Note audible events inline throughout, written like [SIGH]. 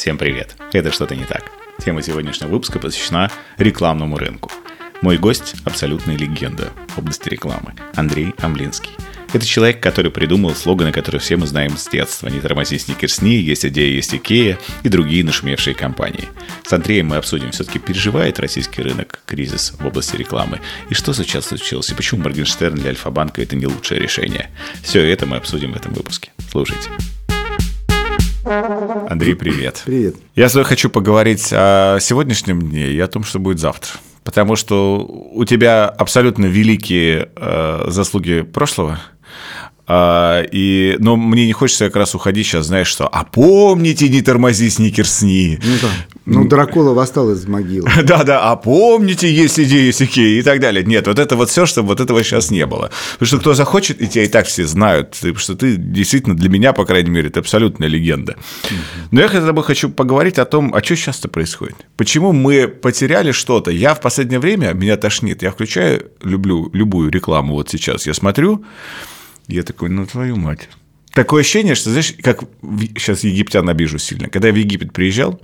Всем привет! Это «Что-то не так». Тема сегодняшнего выпуска посвящена рекламному рынку. Мой гость – абсолютная легенда в области рекламы – Андрей Амлинский. Это человек, который придумал слоганы, которые все мы знаем с детства. «Не тормози, сникерсни», «Есть идея, есть Икея» и другие нашумевшие компании. С Андреем мы обсудим, все-таки переживает российский рынок кризис в области рекламы, и что сейчас случилось, и почему Моргенштерн для Альфа-банка – это не лучшее решение. Все это мы обсудим в этом выпуске. Слушайте. Андрей, привет. Привет. Я хочу поговорить о сегодняшнем дне и о том, что будет завтра. Потому что у тебя абсолютно великие э, заслуги прошлого – а, и, но мне не хочется как раз уходить сейчас, знаешь, что «А помните, не тормози, сникерсни!» Ну, да. Ну Дракула восстал из могилы. [LAUGHS] Да-да, «А помните, есть идеи, идеи» и так далее. Нет, вот это вот все, чтобы вот этого сейчас не было. Потому что кто захочет, и тебя и так все знают, что ты действительно для меня, по крайней мере, это абсолютная легенда. Но я хотя бы хочу поговорить о том, а что сейчас-то происходит. Почему мы потеряли что-то? Я в последнее время, меня тошнит, я включаю, люблю любую рекламу вот сейчас, я смотрю, я такой, ну твою мать. Такое ощущение, что, знаешь, как сейчас египтян обижу сильно. Когда я в Египет приезжал,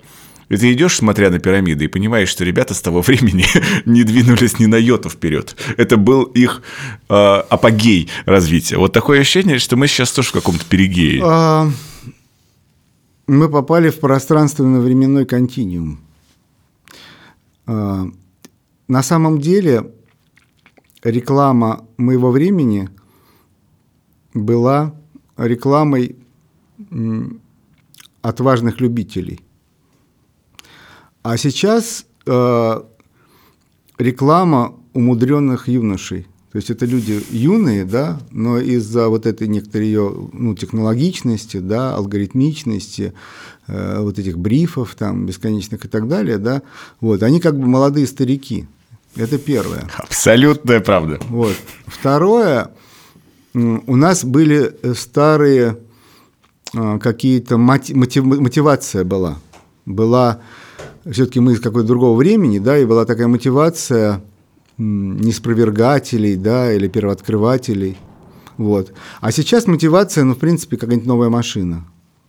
и ты идешь, смотря на пирамиды, и понимаешь, что ребята с того [LAUGHS] времени не двинулись ни на йоту вперед. Это был их э, апогей развития. Вот такое ощущение, что мы сейчас тоже в каком-то перегее. А, мы попали в пространственно-временной континуум. А, на самом деле реклама моего времени – была рекламой отважных любителей. А сейчас э, реклама умудренных юношей. То есть это люди юные, да, но из-за вот этой некоторой ее ну, технологичности, да, алгоритмичности, э, вот этих брифов там бесконечных и так далее, да, вот, они как бы молодые старики. Это первое. Абсолютная правда. Вот. Второе, у нас были э, старые а, какие-то мотивация была. Была все-таки мы из какого-то другого времени, да, и была такая мотивация неспровергателей, да, или первооткрывателей. Вот. А сейчас мотивация, ну, в принципе, какая-нибудь новая машина.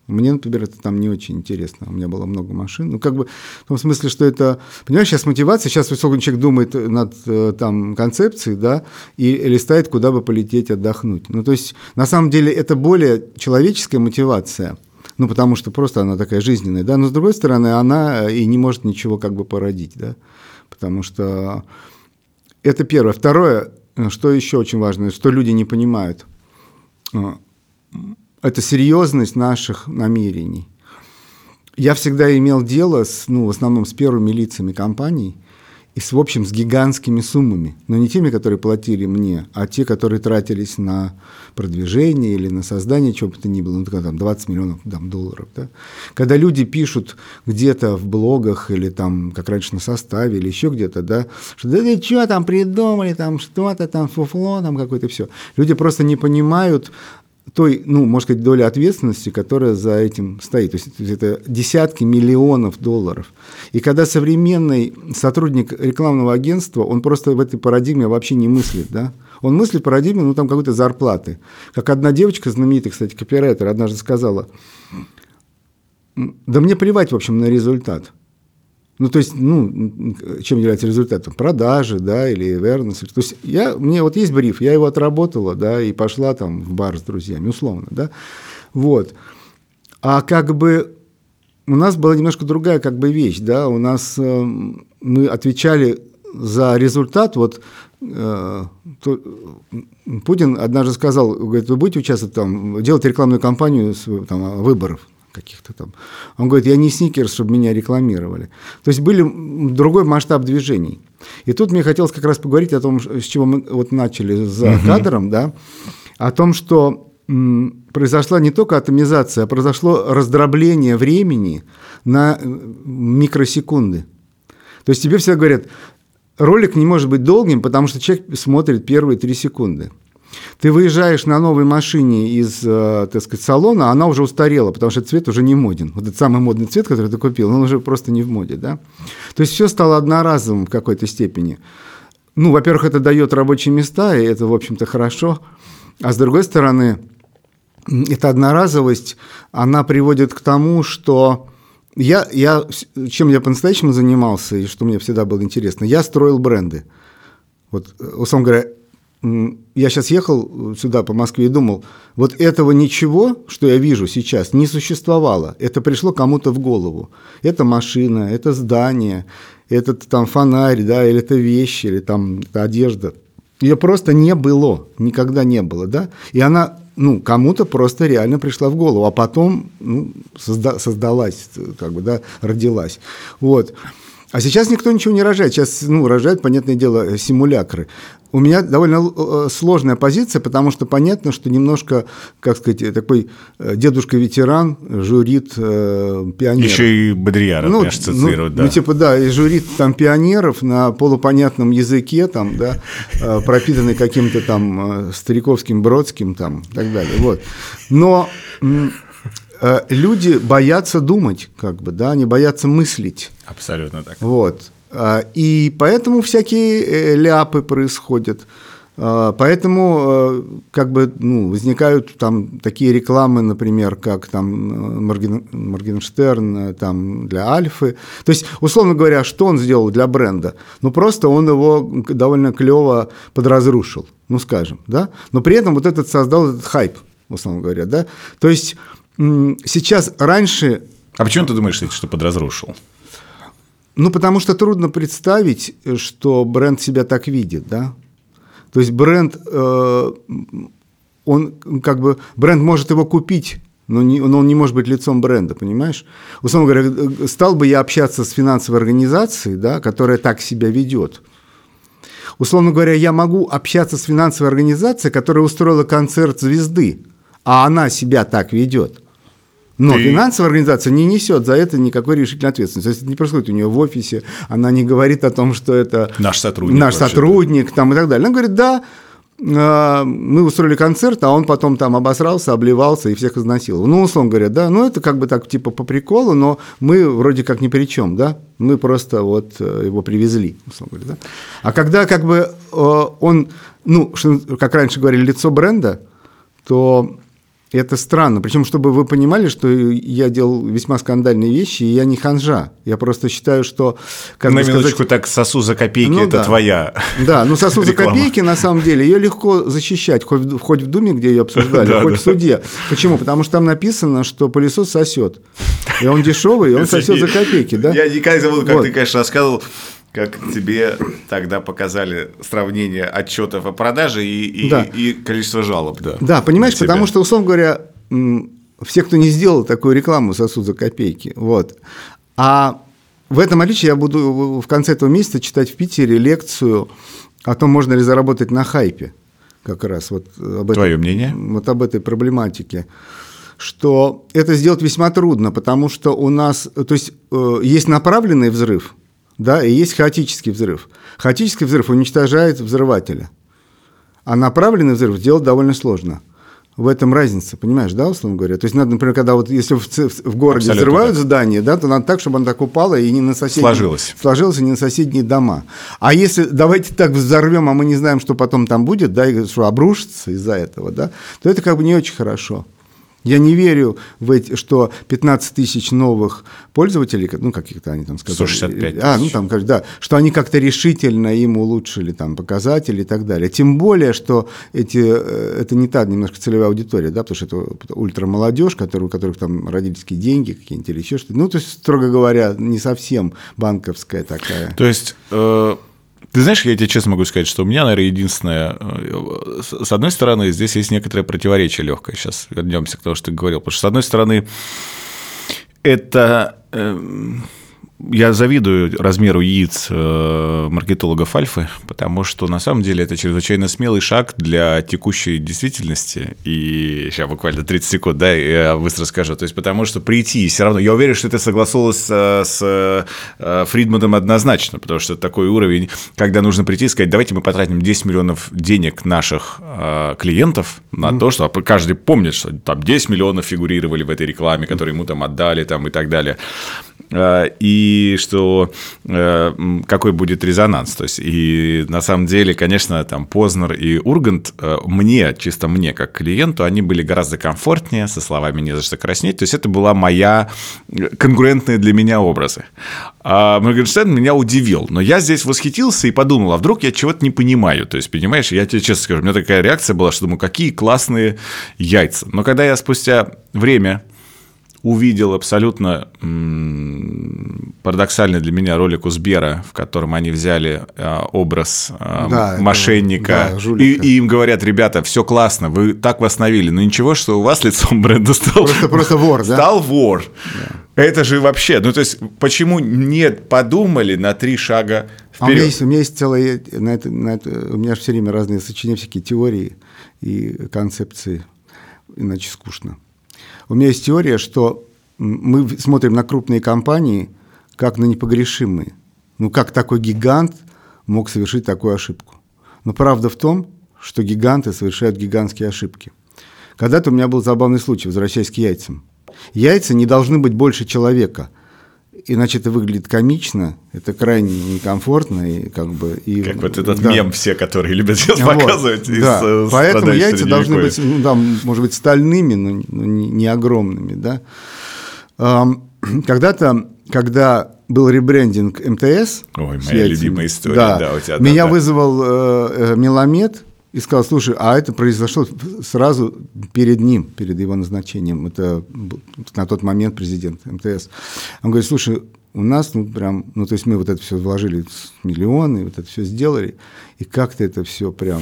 Мне, например, это там не очень интересно. У меня было много машин. Ну, как бы в том смысле, что это... Понимаешь, сейчас мотивация, сейчас высокий человек думает над э, там, концепцией, да, и листает, куда бы полететь отдохнуть. Ну, то есть, на самом деле, это более человеческая мотивация, ну, потому что просто она такая жизненная, да, но, с другой стороны, она и не может ничего как бы породить, да, потому что это первое. Второе, что еще очень важно, что люди не понимают это серьезность наших намерений. Я всегда имел дело с, ну, в основном с первыми лицами компаний и, с, в общем, с гигантскими суммами. Но не теми, которые платили мне, а те, которые тратились на продвижение или на создание чего бы то ни было, ну, там, 20 миллионов там, долларов. Да? Когда люди пишут где-то в блогах или там, как раньше на составе, или еще где-то, да, что да ты что там придумали, там что-то, там фуфло, там какое-то все. Люди просто не понимают той, ну, можно сказать, доли ответственности, которая за этим стоит. То есть это десятки миллионов долларов. И когда современный сотрудник рекламного агентства, он просто в этой парадигме вообще не мыслит, да, он мыслит парадигме, ну, там какой-то зарплаты. Как одна девочка знаменитая, кстати, копирайтер, однажды сказала, да мне плевать, в общем, на результат. Ну, то есть, ну, чем является результатом? Продажи, да, или awareness. То есть, я, мне вот есть бриф, я его отработала, да, и пошла там в бар с друзьями, условно, да. Вот. А как бы у нас была немножко другая как бы вещь, да, у нас э, мы отвечали за результат, вот э, то, Путин однажды сказал, говорит, вы будете участвовать там, делать рекламную кампанию с, там, выборов, каких-то там. Он говорит, я не сникерс, чтобы меня рекламировали. То есть были другой масштаб движений. И тут мне хотелось как раз поговорить о том, с чего мы вот начали за угу. кадром, да, о том, что произошла не только атомизация, а произошло раздробление времени на э, микросекунды. То есть тебе все говорят, ролик не может быть долгим, потому что человек смотрит первые три секунды. Ты выезжаешь на новой машине из, э, так сказать, салона, она уже устарела, потому что цвет уже не моден. Вот этот самый модный цвет, который ты купил, он уже просто не в моде, да? То есть все стало одноразовым в какой-то степени. Ну, во-первых, это дает рабочие места, и это, в общем-то, хорошо. А с другой стороны, эта одноразовость, она приводит к тому, что я, я, чем я по-настоящему занимался и что мне всегда было интересно, я строил бренды. Вот, условно говоря, я сейчас ехал сюда по Москве и думал, вот этого ничего, что я вижу сейчас, не существовало. Это пришло кому-то в голову. Это машина, это здание, это там фонарь, да, или это вещи, или там это одежда. Ее просто не было, никогда не было, да. И она, ну, кому-то просто реально пришла в голову, а потом ну, созда создалась, как бы, да, родилась. Вот. А сейчас никто ничего не рожает. Сейчас, ну, рожают, понятное дело, симулякры. У меня довольно э, сложная позиция, потому что понятно, что немножко, как сказать, такой э, дедушка-ветеран журит э, пионеров. Еще и Бодрияра, ну, конечно, цитирует, ну, да. Ну, типа, да, и журит там пионеров на полупонятном языке, там, да, э, пропитанный каким-то там стариковским, бродским, там, и так далее. Вот. Но Э, люди боятся думать, как бы, да, они боятся мыслить. Абсолютно так. Вот. А, и поэтому всякие э, ляпы происходят. А, поэтому э, как бы ну, возникают там такие рекламы, например, как там Морген, Моргенштерн там, для Альфы. То есть, условно говоря, что он сделал для бренда? Ну, просто он его довольно клево подразрушил, ну, скажем, да? Но при этом вот этот создал этот хайп, условно говоря, да? То есть сейчас раньше... А почему ты думаешь, что подразрушил? Ну, потому что трудно представить, что бренд себя так видит, да. То есть бренд, э, он как бы, бренд может его купить, но, не, но он не может быть лицом бренда, понимаешь? Условно говоря, э, стал бы я общаться с финансовой организацией, да, которая так себя ведет. Условно говоря, я могу общаться с финансовой организацией, которая устроила концерт звезды, а она себя так ведет. Но Ты... финансовая организация не несет за это никакой решительной ответственности. То есть это не происходит у нее в офисе, она не говорит о том, что это наш сотрудник, наш сотрудник там, и так далее. Она говорит, да, э, мы устроили концерт, а он потом там обосрался, обливался и всех изнасиловал. Ну, условно говоря, да, ну это как бы так типа по приколу, но мы вроде как ни при чем, да, мы просто вот э, его привезли, условно говоря, да. А когда как бы э, он, ну, как раньше говорили, лицо бренда, то это странно. Причем, чтобы вы понимали, что я делал весьма скандальные вещи, и я не ханжа. Я просто считаю, что... Как на минуточку сказать, так сосу за копейки ну, это да. твоя Да, ну сосу за копейки, на самом деле, ее легко защищать, хоть, хоть в Думе, где ее обсуждали, хоть в суде. Почему? Потому что там написано, что пылесос сосет. И он дешевый, и он сосет за копейки, да? Я никогда не забуду, как ты, конечно, рассказывал как тебе тогда показали сравнение отчетов о продаже и, и, да. и количество жалоб. Да, да понимаешь, потому что, условно говоря, все, кто не сделал такую рекламу, сосуд за копейки. Вот. А в этом отличие я буду в конце этого месяца читать в Питере лекцию о том, можно ли заработать на хайпе. Как раз вот об Твое мнение? Вот об этой проблематике что это сделать весьма трудно, потому что у нас, то есть э, есть направленный взрыв, да, и есть хаотический взрыв. Хаотический взрыв уничтожает взрывателя, а направленный взрыв сделать довольно сложно. В этом разница, понимаешь, да, условно говоря? То есть надо, например, когда вот если в, в городе Абсолютно взрывают так. здание, да, то надо так, чтобы оно так упало и не на соседние... Сложилось. Сложилось и не на соседние дома. А если давайте так взорвем, а мы не знаем, что потом там будет, да, и что обрушится из-за этого, да, то это как бы не очень хорошо. Я не верю в эти, что 15 тысяч новых пользователей, ну, каких-то они там сказали. 165 тысяч. А, ну, там, да, что они как-то решительно им улучшили там показатели и так далее. Тем более, что эти, э, это не та немножко целевая аудитория, да, потому что это ультрамолодежь, которая, у которых там родительские деньги какие-нибудь или еще что-то. Ну, то есть, строго говоря, не совсем банковская такая. То есть... Э ты знаешь, я тебе честно могу сказать, что у меня, наверное, единственное... Э, с одной стороны, здесь есть некоторое противоречие легкое. Сейчас вернемся к тому, что ты говорил. Потому что, с одной стороны, это эм, я завидую размеру яиц э, маркетологов Альфы, потому что на самом деле это чрезвычайно смелый шаг для текущей действительности. И сейчас буквально 30 секунд, да, я быстро скажу. То есть потому что прийти все равно... Я уверен, что это согласовалось с, с э, Фридманом однозначно, потому что такой уровень, когда нужно прийти и сказать, давайте мы потратим 10 миллионов денег наших э, клиентов на то, что каждый помнит, что там 10 миллионов фигурировали в этой рекламе, которую ему там отдали там, и так далее. И что какой будет резонанс. То есть, и на самом деле, конечно, там Познер и Ургант мне, чисто мне, как клиенту, они были гораздо комфортнее, со словами «не за что краснеть». То есть, это была моя конгруентные для меня образы. А Моргенштерн меня удивил. Но я здесь восхитился и подумал, а вдруг я чего-то не понимаю. То есть, понимаешь, я тебе честно скажу, у меня такая реакция была, что думаю, какие классные яйца. Но когда я спустя время увидел абсолютно парадоксальный для меня ролик у Сбера, в котором они взяли э, образ э, да, мошенника, это, да, и, и им говорят, ребята, все классно, вы так восстановили, но ничего, что у вас лицом бренда стал... Просто, просто вор, да? Стал вор. Да. Это же вообще, ну то есть, почему не подумали на три шага вперед? А у меня есть, у меня есть целая, на это, на это, у меня же все время разные сочинения, всякие теории и концепции, иначе скучно. У меня есть теория, что мы смотрим на крупные компании как на непогрешимые. Ну, как такой гигант мог совершить такую ошибку? Но правда в том, что гиганты совершают гигантские ошибки. Когда-то у меня был забавный случай, возвращаясь к яйцам. Яйца не должны быть больше человека, иначе это выглядит комично, это крайне некомфортно и как бы и как вот этот да. мем все, которые любят сейчас вот, показывать. Да. Из, Поэтому яйца должны быть, ну, да, может быть, стальными, но не, не огромными, да. Когда-то, когда был ребрендинг МТС, Ой, моя яйцами, любимая история, да, да, у тебя, меня да, вызвал э, э, Меламед и сказал, слушай, а это произошло сразу перед ним, перед его назначением. Это на тот момент президент МТС. Он говорит, слушай, у нас, ну, прям, ну, то есть мы вот это все вложили миллионы, вот это все сделали, и как-то это все прям...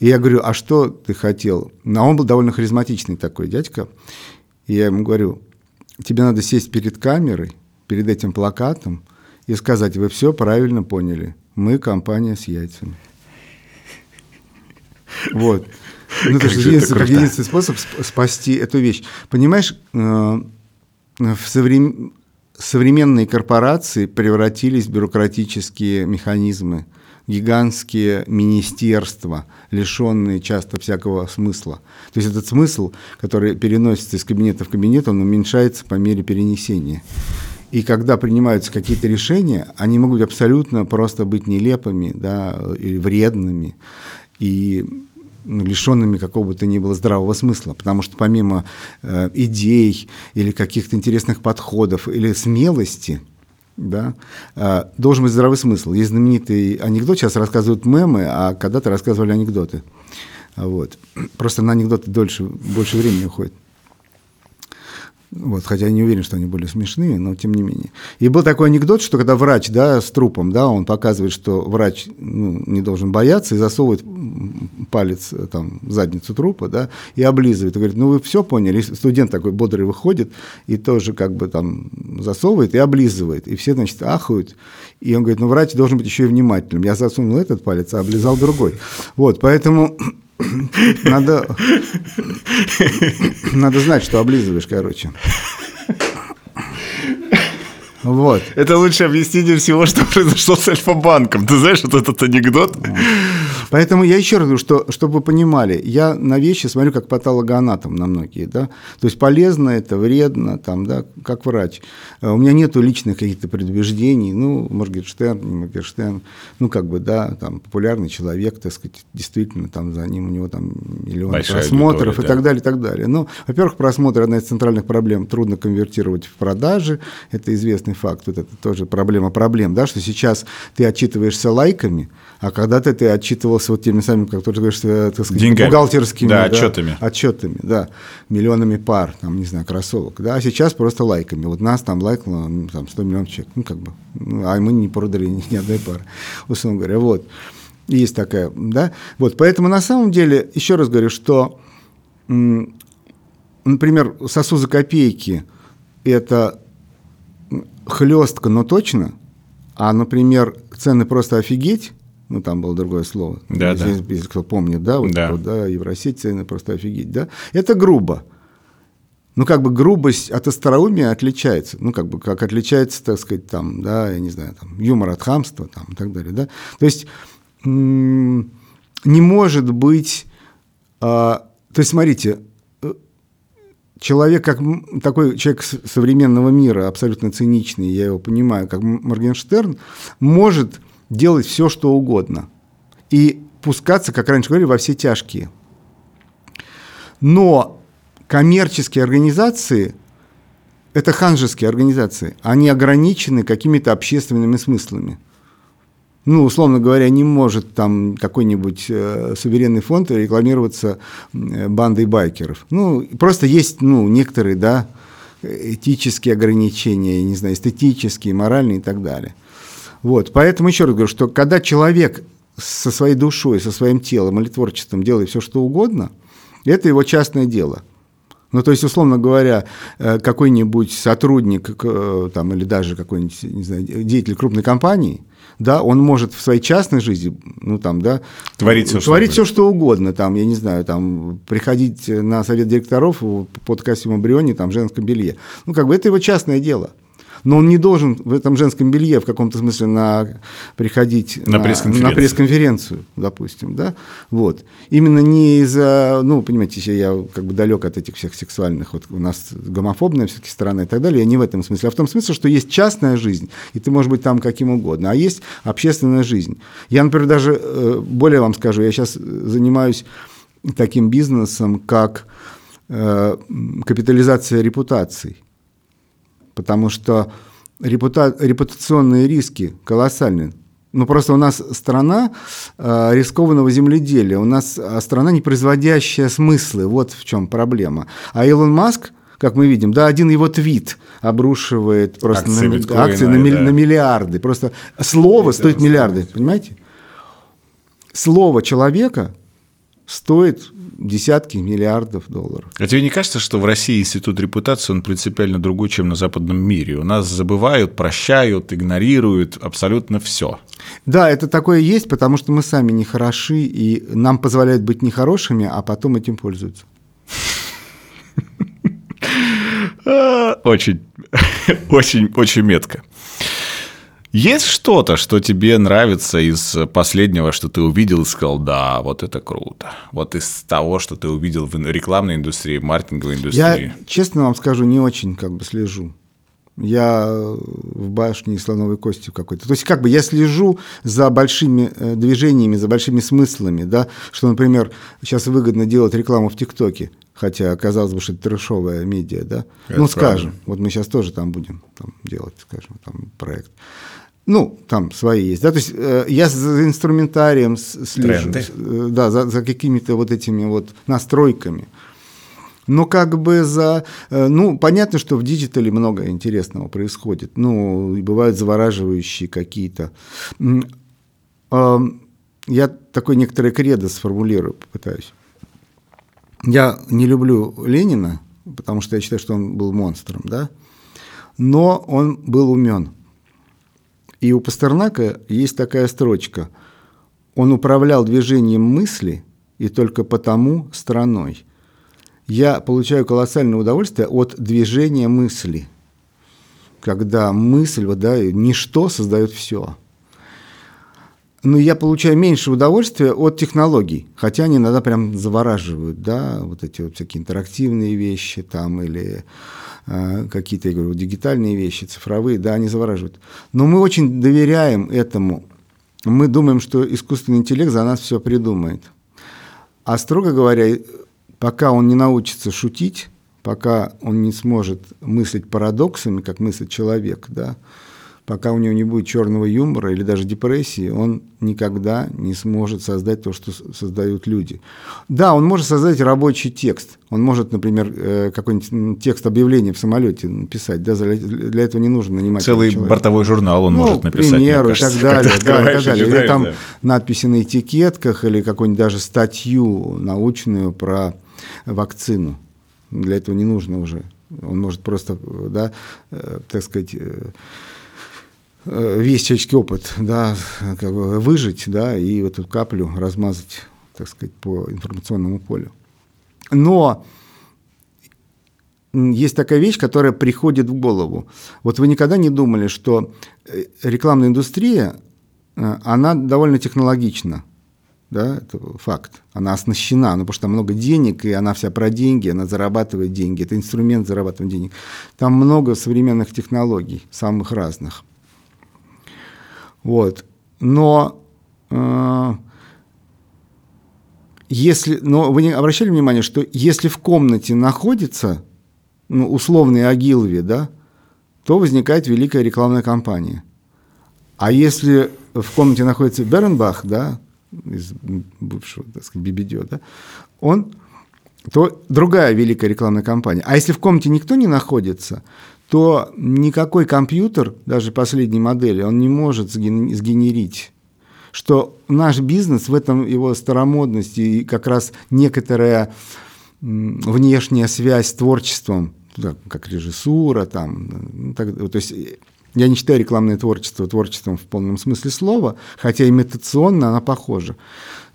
И я говорю, а что ты хотел? А он был довольно харизматичный такой дядька. И я ему говорю, тебе надо сесть перед камерой, перед этим плакатом и сказать, вы все правильно поняли, мы компания с яйцами. Вот. [LAUGHS] Ну, это же единственный, единственный способ спасти эту вещь. Понимаешь, э, в соврем... современные корпорации превратились в бюрократические механизмы, гигантские министерства, лишенные часто всякого смысла. То есть этот смысл, который переносится из кабинета в кабинет, он уменьшается по мере перенесения. И когда принимаются какие-то решения, они могут абсолютно просто быть нелепыми да, или вредными. И лишенными какого бы то ни было здравого смысла, потому что помимо э, идей или каких-то интересных подходов или смелости, да, э, должен быть здравый смысл. Есть знаменитый анекдот, сейчас рассказывают мемы, а когда-то рассказывали анекдоты. Вот. Просто на анекдоты дольше, больше времени уходит. Вот, хотя я не уверен, что они были смешные, но тем не менее. И был такой анекдот, что когда врач да, с трупом, да, он показывает, что врач ну, не должен бояться и засовывает палец там, в задницу трупа да, и облизывает. И говорит, ну вы все поняли? И студент такой бодрый выходит и тоже как бы там засовывает и облизывает. И все, значит, ахают. И он говорит, ну врач должен быть еще и внимательным. Я засунул этот палец, а облизал другой. Вот, поэтому надо, надо знать, что облизываешь, короче. Вот. Это лучшее объяснение всего, что произошло с Альфа-банком. Ты знаешь вот этот анекдот? Поэтому я еще раз говорю, что, чтобы вы понимали, я на вещи смотрю как патологоанатом на многие. Да? То есть полезно это, вредно, там, да, как врач. Э, у меня нету личных каких-то предубеждений. Ну, Моргенштерн, не Моргенштерн, ну, как бы, да, там, популярный человек, так сказать, действительно, там, за ним у него там миллион Большая просмотров и да. так далее, и так далее. Ну, во-первых, просмотр – одна из центральных проблем. Трудно конвертировать в продажи, это известный факт. Вот это тоже проблема проблем, да, что сейчас ты отчитываешься лайками, а когда-то ты отчитывался вот теми самыми, как ты говоришь, э, так сказать, Деньгами. бухгалтерскими да, да, отчетами. отчетами, да, миллионами пар, там, не знаю, кроссовок, да, а сейчас просто лайками. Вот нас там лайкнуло ну, там, 100 миллионов человек, ну, как бы, ну, а мы не продали ни, ни одной пары, условно говоря, вот. Есть такая, да, вот, поэтому на самом деле, еще раз говорю, что, например, сосу за копейки – это хлестко, но точно, а, например, цены просто офигеть, ну, там было другое слово, да, если, да. если кто помнит, да, вот, да. Вот, да, Евросеть цены просто офигеть, да, это грубо. Ну, как бы грубость от остроумия отличается, ну, как бы, как отличается, так сказать, там, да, я не знаю, там, юмор от хамства, там, и так далее, да. То есть не может быть, а, то есть, смотрите, человек, как такой человек современного мира, абсолютно циничный, я его понимаю, как Моргенштерн, может делать все, что угодно. И пускаться, как раньше говорили, во все тяжкие. Но коммерческие организации – это ханжеские организации. Они ограничены какими-то общественными смыслами – ну, условно говоря, не может там какой-нибудь э, суверенный фонд рекламироваться бандой байкеров. Ну, просто есть, ну, некоторые, да, этические ограничения, не знаю, эстетические, моральные и так далее. Вот, поэтому еще раз говорю, что когда человек со своей душой, со своим телом или творчеством делает все, что угодно, это его частное дело. Ну, то есть, условно говоря, э, какой-нибудь сотрудник э, там, или даже какой-нибудь, не знаю, деятель крупной компании – да, он может в своей частной жизни, ну там, да, творить все, творить что, все, что угодно, там, я не знаю, там, приходить на совет директоров под костюмом Бриони, там, женском белье. Ну, как бы это его частное дело но он не должен в этом женском белье в каком-то смысле на, приходить на, на пресс-конференцию, пресс-конференцию, допустим, да, вот. Именно не из-за, ну, понимаете, я как бы далек от этих всех сексуальных, вот у нас гомофобная все-таки сторона и так далее, я не в этом смысле, а в том смысле, что есть частная жизнь, и ты можешь быть там каким угодно, а есть общественная жизнь. Я, например, даже э, более вам скажу, я сейчас занимаюсь таким бизнесом, как э, капитализация репутаций потому что репута... репутационные риски колоссальны. Ну, просто у нас страна э, рискованного земледелия, у нас а, страна, не производящая смыслы, вот в чем проблема. А Илон Маск, как мы видим, да, один его твит обрушивает просто акции, на, биткоина, акции на, да. на миллиарды. Просто слово Это стоит миллиарды, понимаете? Слово человека стоит десятки миллиардов долларов. А тебе не кажется, что в России институт репутации, он принципиально другой, чем на западном мире? У нас забывают, прощают, игнорируют абсолютно все. Да, это такое есть, потому что мы сами не хороши, и нам позволяют быть нехорошими, а потом этим пользуются. [LAUGHS] Очень, [LAUGHS] очень, очень метко. Есть что-то, что тебе нравится из последнего, что ты увидел и сказал, да, вот это круто. Вот из того, что ты увидел в рекламной индустрии, маркетинговой индустрии. Я, честно вам скажу, не очень как бы слежу. Я в башне слоновой кости какой-то. То есть, как бы я слежу за большими э, движениями, за большими смыслами, да, что, например, сейчас выгодно делать рекламу в ТикТоке, хотя казалось бы, что это трешовая медиа, да. Это ну, скажем, правда. вот мы сейчас тоже там будем там, делать, скажем, там проект. Ну, там свои есть. Да? То есть э, я за инструментарием слежу. Э, да, за, за какими-то вот этими вот настройками. Но как бы за... Э, ну, понятно, что в диджитале много интересного происходит. Ну, и бывают завораживающие какие-то... Э, я такой некоторый кредо сформулирую, попытаюсь. Я не люблю Ленина, потому что я считаю, что он был монстром, да? Но он был умен. И у Пастернака есть такая строчка. Он управлял движением мысли и только потому страной. Я получаю колоссальное удовольствие от движения мысли, когда мысль, вот, да, ничто создает все. Но я получаю меньше удовольствия от технологий, хотя они иногда прям завораживают, да, вот эти вот всякие интерактивные вещи там или а, какие-то, я говорю, дигитальные вещи, цифровые, да, они завораживают. Но мы очень доверяем этому. Мы думаем, что искусственный интеллект за нас все придумает. А строго говоря, пока он не научится шутить, пока он не сможет мыслить парадоксами, как мыслит человек, да, пока у него не будет черного юмора или даже депрессии, он никогда не сможет создать то, что создают люди. Да, он может создать рабочий текст. Он может, например, э, какой-нибудь текст объявления в самолете написать. Да, для этого не нужно нанимать Целый человека. бортовой журнал он ну, может написать. Пример, и так далее. Да, и так далее. Или там да. надписи на этикетках, или какую-нибудь даже статью научную про вакцину. Для этого не нужно уже. Он может просто, да, э, так сказать, э, Э, весь человеческий опыт, да, как бы выжить, да, и вот эту каплю размазать, так сказать, по информационному полю. Но есть такая вещь, которая приходит в голову. Вот вы никогда не думали, что э, рекламная индустрия, э, она довольно технологична. да, это факт. Она оснащена, ну, потому что там много денег, и она вся про деньги, она зарабатывает деньги, это инструмент зарабатывания денег. Там много современных технологий, самых разных. Вот. Но э, если, но вы не обращали внимание, что если в комнате находится ну, условный Агилви, да, то возникает великая рекламная кампания. А если в комнате находится Бернбах, да, из бывшего, так сказать, Бибидио, да, он, то другая великая рекламная кампания. А если в комнате никто не находится, то никакой компьютер, даже последней модели, он не может сгенерить что наш бизнес в этом его старомодности и как раз некоторая внешняя связь с творчеством, как режиссура, там, так, то есть я не считаю рекламное творчество творчеством в полном смысле слова, хотя имитационно она похожа,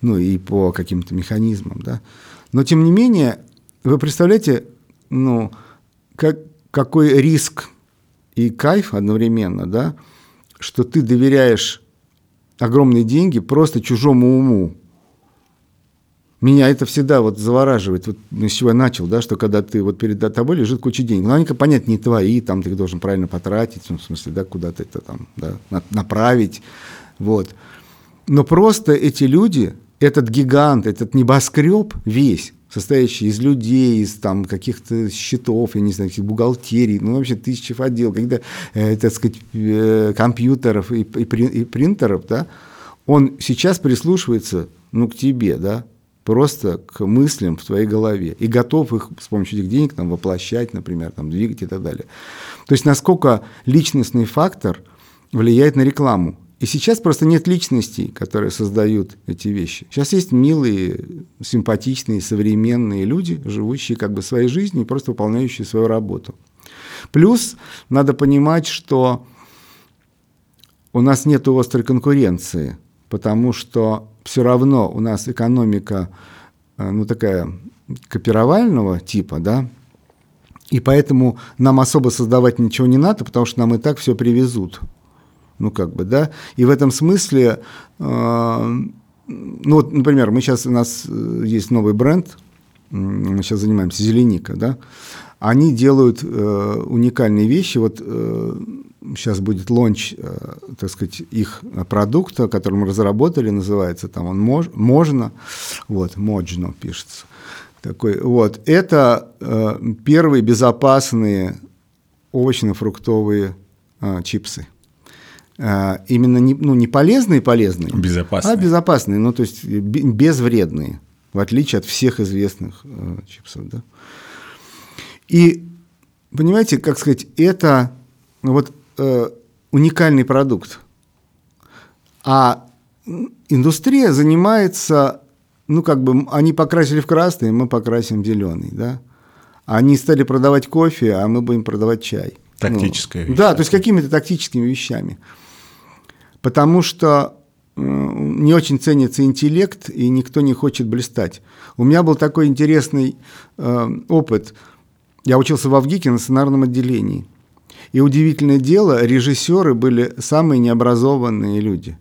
ну и по каким-то механизмам, да. Но тем не менее, вы представляете, ну, как, какой риск и кайф одновременно, да, что ты доверяешь огромные деньги просто чужому уму. Меня это всегда вот завораживает. Вот с чего я начал, да, что когда ты вот перед тобой лежит куча денег, ну, они, понятно, не твои, там ты их должен правильно потратить, ну, в смысле, да, куда-то это там, да, направить, вот. Но просто эти люди, этот гигант, этот небоскреб весь, состоящий из людей, из там каких-то счетов, я не знаю, каких бухгалтерий, ну вообще тысячи отдел, когда, э, так сказать, э, компьютеров и, и, и принтеров, да, он сейчас прислушивается, ну, к тебе, да, просто к мыслям в твоей голове и готов их с помощью этих денег там, воплощать, например, там, двигать и так далее. То есть насколько личностный фактор влияет на рекламу. И сейчас просто нет личностей, которые создают эти вещи. Сейчас есть милые, симпатичные, современные люди, живущие как бы своей жизнью и просто выполняющие свою работу. Плюс надо понимать, что у нас нет острой конкуренции, потому что все равно у нас экономика, э, ну, такая копировального типа, да, и поэтому нам особо создавать ничего не надо, потому что нам и так все привезут. Ну, как бы, да. И в этом смысле, э, ну, вот, например, мы сейчас, у нас э, есть новый бренд, мы сейчас занимаемся Зеленика, да. Они делают э, уникальные вещи. Вот э, сейчас будет лонч, э, так сказать, их продукта, который мы разработали, называется там он мож, «Можно», вот, «Можно» пишется. Такой, вот, это э, первые безопасные овощно-фруктовые э, чипсы. Э, именно не, ну, не полезные полезные, безопасные. а безопасные, ну, то есть безвредные, в отличие от всех известных э, чипсов. Да? И, понимаете, как сказать, это ну, вот э, уникальный продукт. А индустрия занимается, ну, как бы, они покрасили в красный, мы покрасим в зеленый, да. Они стали продавать кофе, а мы будем продавать чай. Тактическая ну, вещь. Да, то есть какими-то тактическими вещами. Потому что не очень ценится интеллект, и никто не хочет блистать. У меня был такой интересный э, опыт. Я учился в Авгике на сценарном отделении. И удивительное дело, режиссеры были самые необразованные люди.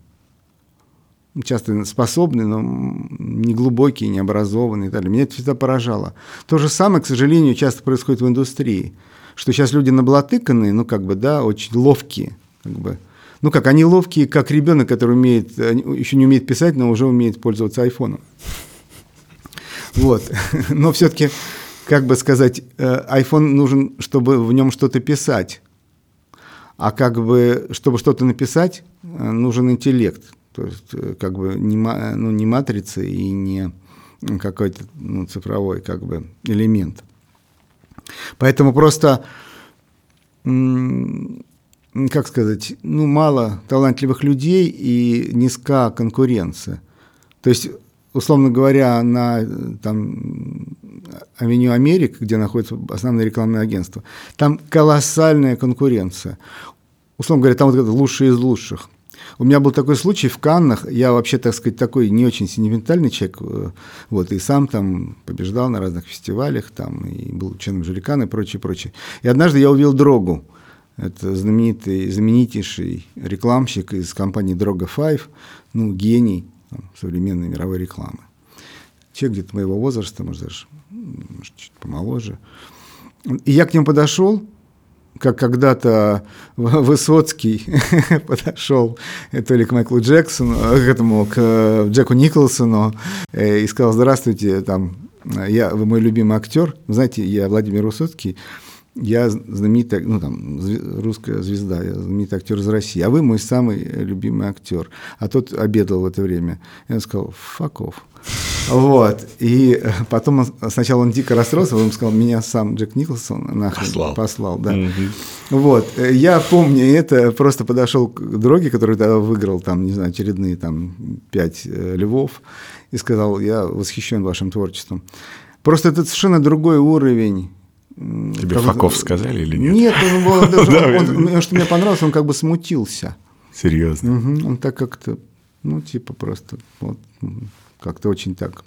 Часто способные, но не глубокие, не образованные и так далее. Меня это всегда поражало. То же самое, к сожалению, часто происходит в индустрии. Что сейчас люди наблатыканные, ну, как бы, да, очень ловкие, как бы, ну как, они ловкие, как ребенок, который умеет, еще не умеет писать, но уже умеет пользоваться айфоном. Вот. [LAUGHS] Но все-таки, как бы сказать, iPhone э, нужен, чтобы в нем что-то писать. А как бы, чтобы что-то написать, э, нужен интеллект. То есть, э, как бы, не, ну, не матрица и не какой-то ну, цифровой как бы, элемент. Поэтому просто, как сказать, ну, мало талантливых людей и низка конкуренция. То есть, условно говоря, на там, Авеню Америка, где находится основное рекламное агентство, там колоссальная конкуренция. Условно говоря, там вот лучшие из лучших. У меня был такой случай в Каннах, я вообще, так сказать, такой не очень сентиментальный человек, э, вот, и сам там побеждал на разных фестивалях, там, и был членом Жуликана и прочее, прочее. И однажды я увидел Дрогу, это знаменитый, знаменитейший рекламщик из компании Droga Five, ну, гений, там, современной мировой рекламы. Человек где-то моего возраста, может, даже может, чуть помоложе. И я к нему подошел, как когда-то Высоцкий [LAUGHS] подошел то ли к Майклу Джексону, к этому, к Джеку Николсону э, и сказал, здравствуйте, там, я, вы мой любимый актер. Знаете, я Владимир Высоцкий, я знаменитый, ну там, русская звезда, я знаменитый актер из России, а вы мой самый любимый актер. А тот обедал в это время. И он сказал, off. Вот. И потом он, сначала он дико расстроился, потом сказал, меня сам Джек Николсон нахрен послал. послал да. Угу. Вот. Я помню это, просто подошел к дороге, который тогда выиграл там, не знаю, очередные там пять э, львов, и сказал, я восхищен вашим творчеством. Просто это совершенно другой уровень Тебе Факов сказали или нет? Нет, он, он, [LAUGHS] он, что мне понравилось, он как бы смутился. Серьезно? Угу, он так как-то, ну, типа просто, вот, как-то очень так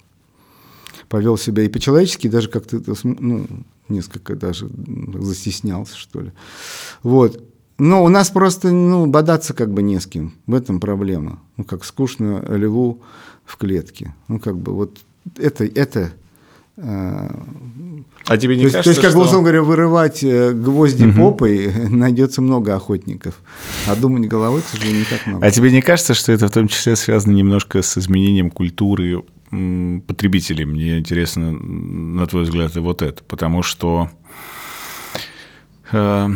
повел себя и по-человечески, даже как-то, ну, несколько даже застеснялся, что ли. Вот. Но у нас просто, ну, бодаться как бы не с кем. В этом проблема. Ну, как скучно льву в клетке. Ну, как бы вот это, это а тебе не то кажется, То есть, как бы, условно говоря, вырывать э, гвозди угу. попой [LAUGHS] найдется много охотников, а думать головой, к сожалению, не так много. А тебе не кажется, что это в том числе связано немножко с изменением культуры потребителей? Мне интересно, на твой взгляд, и вот это. Потому что э,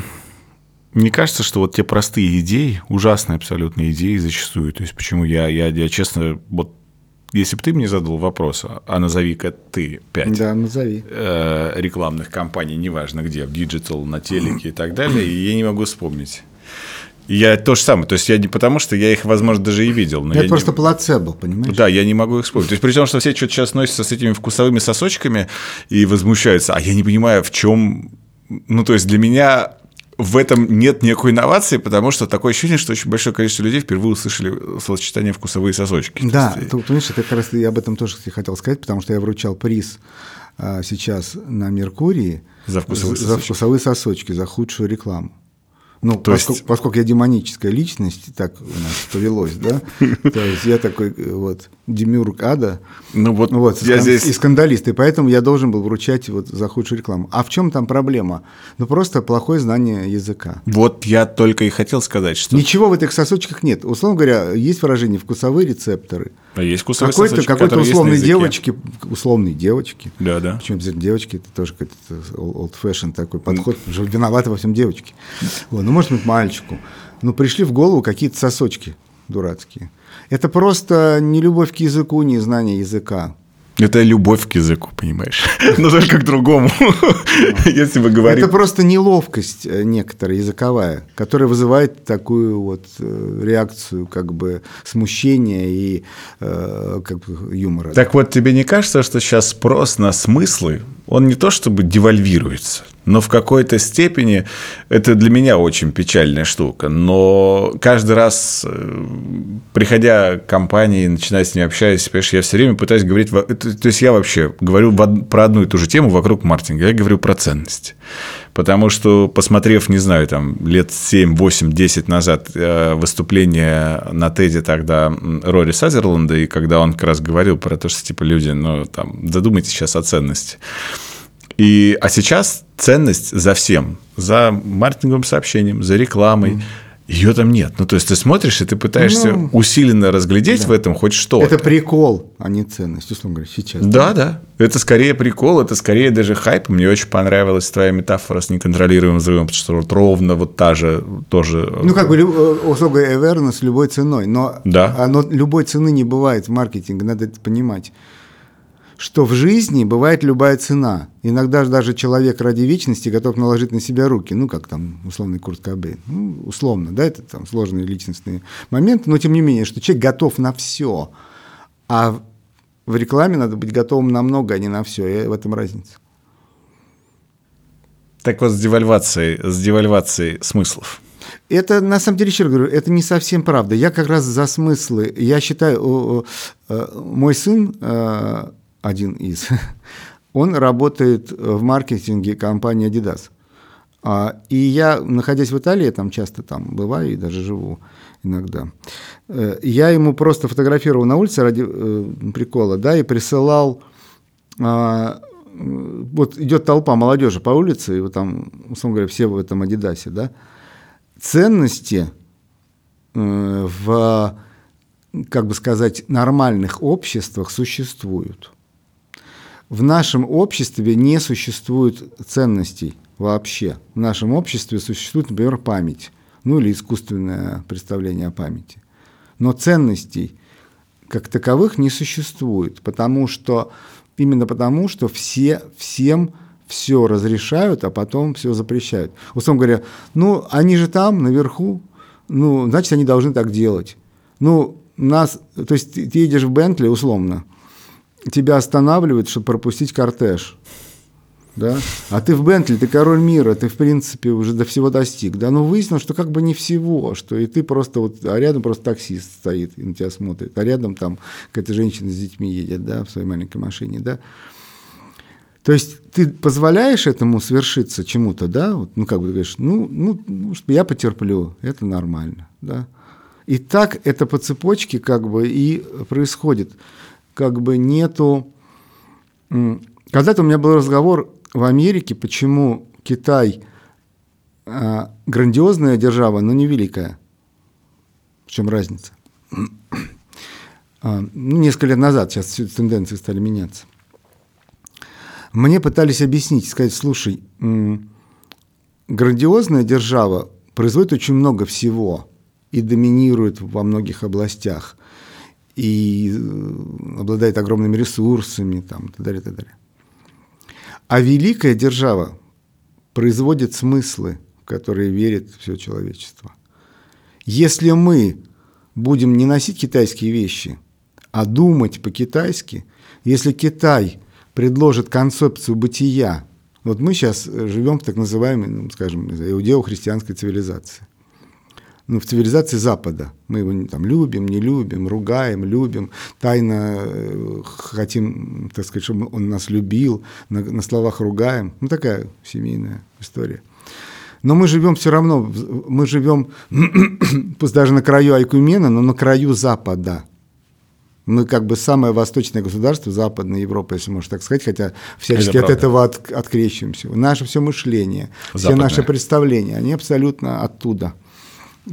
мне кажется, что вот те простые идеи, ужасные абсолютно идеи зачастую, то есть почему я, я, я честно, вот если бы ты мне задал вопрос, а назови-ка ты пять да, назови. Э, рекламных кампаний, неважно где, в диджитал, на телеке и так далее, и я не могу вспомнить. Я то же самое. То есть я не потому, что я их, возможно, даже и видел. Но это просто не... плацебо, понимаешь? Да, я не могу их вспомнить. То есть при том, что все что-то сейчас носятся с этими вкусовыми сосочками и возмущаются, а я не понимаю, в чем... Ну, то есть для меня в этом нет никакой инновации, потому что такое ощущение, что очень большое количество людей впервые услышали словосочетание «вкусовые сосочки». Да, есть... ты, понимаешь, это как раз я об этом тоже хотел сказать, потому что я вручал приз а, сейчас на Меркурии за вкусовые, за, за вкусовые сосочки, за худшую рекламу. Ну, То поскольку, есть... поскольку я демоническая личность, так у нас повелось, да, [LAUGHS] то есть я такой вот демиург ада, ну, вот, вот я скан- здесь... и скандалист, и поэтому я должен был вручать вот за худшую рекламу. А в чем там проблема? Ну, просто плохое знание языка. Вот я только и хотел сказать, что... Ничего в этих сосочках нет. Условно говоря, есть выражение «вкусовые рецепторы», а есть вкусовые какой-то, сосочки, какой-то условной девочки, условной девочки. Да, да. Почему обязательно девочки? Это тоже какой-то old fashion такой подход. Mm. Виноваты во всем девочки. Вот. Ну, может быть, мальчику. Ну, пришли в голову какие-то сосочки дурацкие. Это просто не любовь к языку, не знание языка. Это любовь к языку, понимаешь? [LAUGHS] Но только к другому, [LAUGHS] если бы говорить. Это просто неловкость э, некоторая языковая, которая вызывает такую вот э, реакцию как бы смущения и э, как бы юмора. Так вот, тебе не кажется, что сейчас спрос на смыслы, он не то чтобы девальвируется, но в какой-то степени это для меня очень печальная штука. Но каждый раз, э, приходя к компании, начиная с ней общаясь, понимаешь, я все время пытаюсь говорить... То есть я вообще говорю про одну и ту же тему вокруг маркетинга. Я говорю про ценности. Потому что, посмотрев, не знаю, там, лет 7, 8, 10 назад э, выступление на Теде тогда Рори Сазерленда, и когда он как раз говорил про то, что, типа, люди, ну, там, задумайтесь сейчас о ценности. И, а сейчас ценность за всем, за маркетинговым сообщением, за рекламой, mm. ее там нет. Ну, то есть ты смотришь, и ты пытаешься ну, усиленно разглядеть да. в этом хоть что-то. Это прикол, а не ценность, условно говоря, сейчас. Да, да. Это скорее прикол, это скорее даже хайп. Мне очень понравилась твоя метафора с неконтролируемым взрывом, потому что вот ровно вот та же тоже. Ну, как бы, э, условно говоря, awareness любой ценой. Но, да. но любой цены не бывает в маркетинге, надо это понимать что в жизни бывает любая цена. Иногда даже человек ради вечности готов наложить на себя руки, ну, как там условный Курт Кобейн. Ну, условно, да, это там сложные личностные моменты, но тем не менее, что человек готов на все. А в рекламе надо быть готовым на много, а не на все. И в этом разница. Так вот, с девальвацией, с девальвацией смыслов. Это, на самом деле, еще говорю, это не совсем правда. Я как раз за смыслы. Я считаю, мой сын э, один из, [LAUGHS] он работает в маркетинге компании Adidas. А, и я, находясь в Италии, там часто там бываю и даже живу иногда, э, я ему просто фотографировал на улице ради э, прикола, да, и присылал а, вот идет толпа молодежи по улице, и вот там, условно говоря, все в этом Адидасе, да, ценности э, в, как бы сказать, нормальных обществах существуют. В нашем обществе не существует ценностей вообще. В нашем обществе существует, например, память, ну или искусственное представление о памяти. Но ценностей как таковых не существует, потому что именно потому, что все всем все разрешают, а потом все запрещают. Условно говоря, ну, они же там, наверху, ну, значит, они должны так делать. Ну, нас, то есть ты едешь в Бентли, условно, тебя останавливают, чтобы пропустить кортеж да? А ты в Бентли, ты король мира, ты, в принципе, уже до всего достиг, да? Но выяснилось, что как бы не всего, что и ты просто вот, а рядом просто таксист стоит и на тебя смотрит, а рядом там какая-то женщина с детьми едет, да, в своей маленькой машине, да? То есть ты позволяешь этому свершиться чему-то, да? Вот, ну, как бы ты говоришь, ну, ну, ну, я потерплю, это нормально, да? И так это по цепочке как бы и происходит. Как бы нету... Когда-то у меня был разговор в Америке, почему Китай э, грандиозная держава, но не великая. В чем разница? А, ну, несколько лет назад, сейчас тенденции стали меняться. Мне пытались объяснить, сказать, слушай, грандиозная держава производит очень много всего и доминирует во многих областях, и э, обладает огромными ресурсами, там, и так далее, и так далее. А великая держава производит смыслы, в которые верит все человечество. Если мы будем не носить китайские вещи, а думать по-китайски, если Китай предложит концепцию бытия, вот мы сейчас живем в так называемой, ну, скажем, иудео-христианской цивилизации ну, в цивилизации Запада. Мы его там любим, не любим, ругаем, любим, тайно э, хотим, так сказать, чтобы он нас любил, на, на словах ругаем. Ну, такая семейная история. Но мы живем все равно, мы живем, [CLEARS THROAT] пусть даже на краю Айкумена, но на краю Запада. Мы как бы самое восточное государство Западной Европы, если можно так сказать, хотя всячески от этого от, открещиваемся. Наше все мышление, Западное. все наши представления, они абсолютно оттуда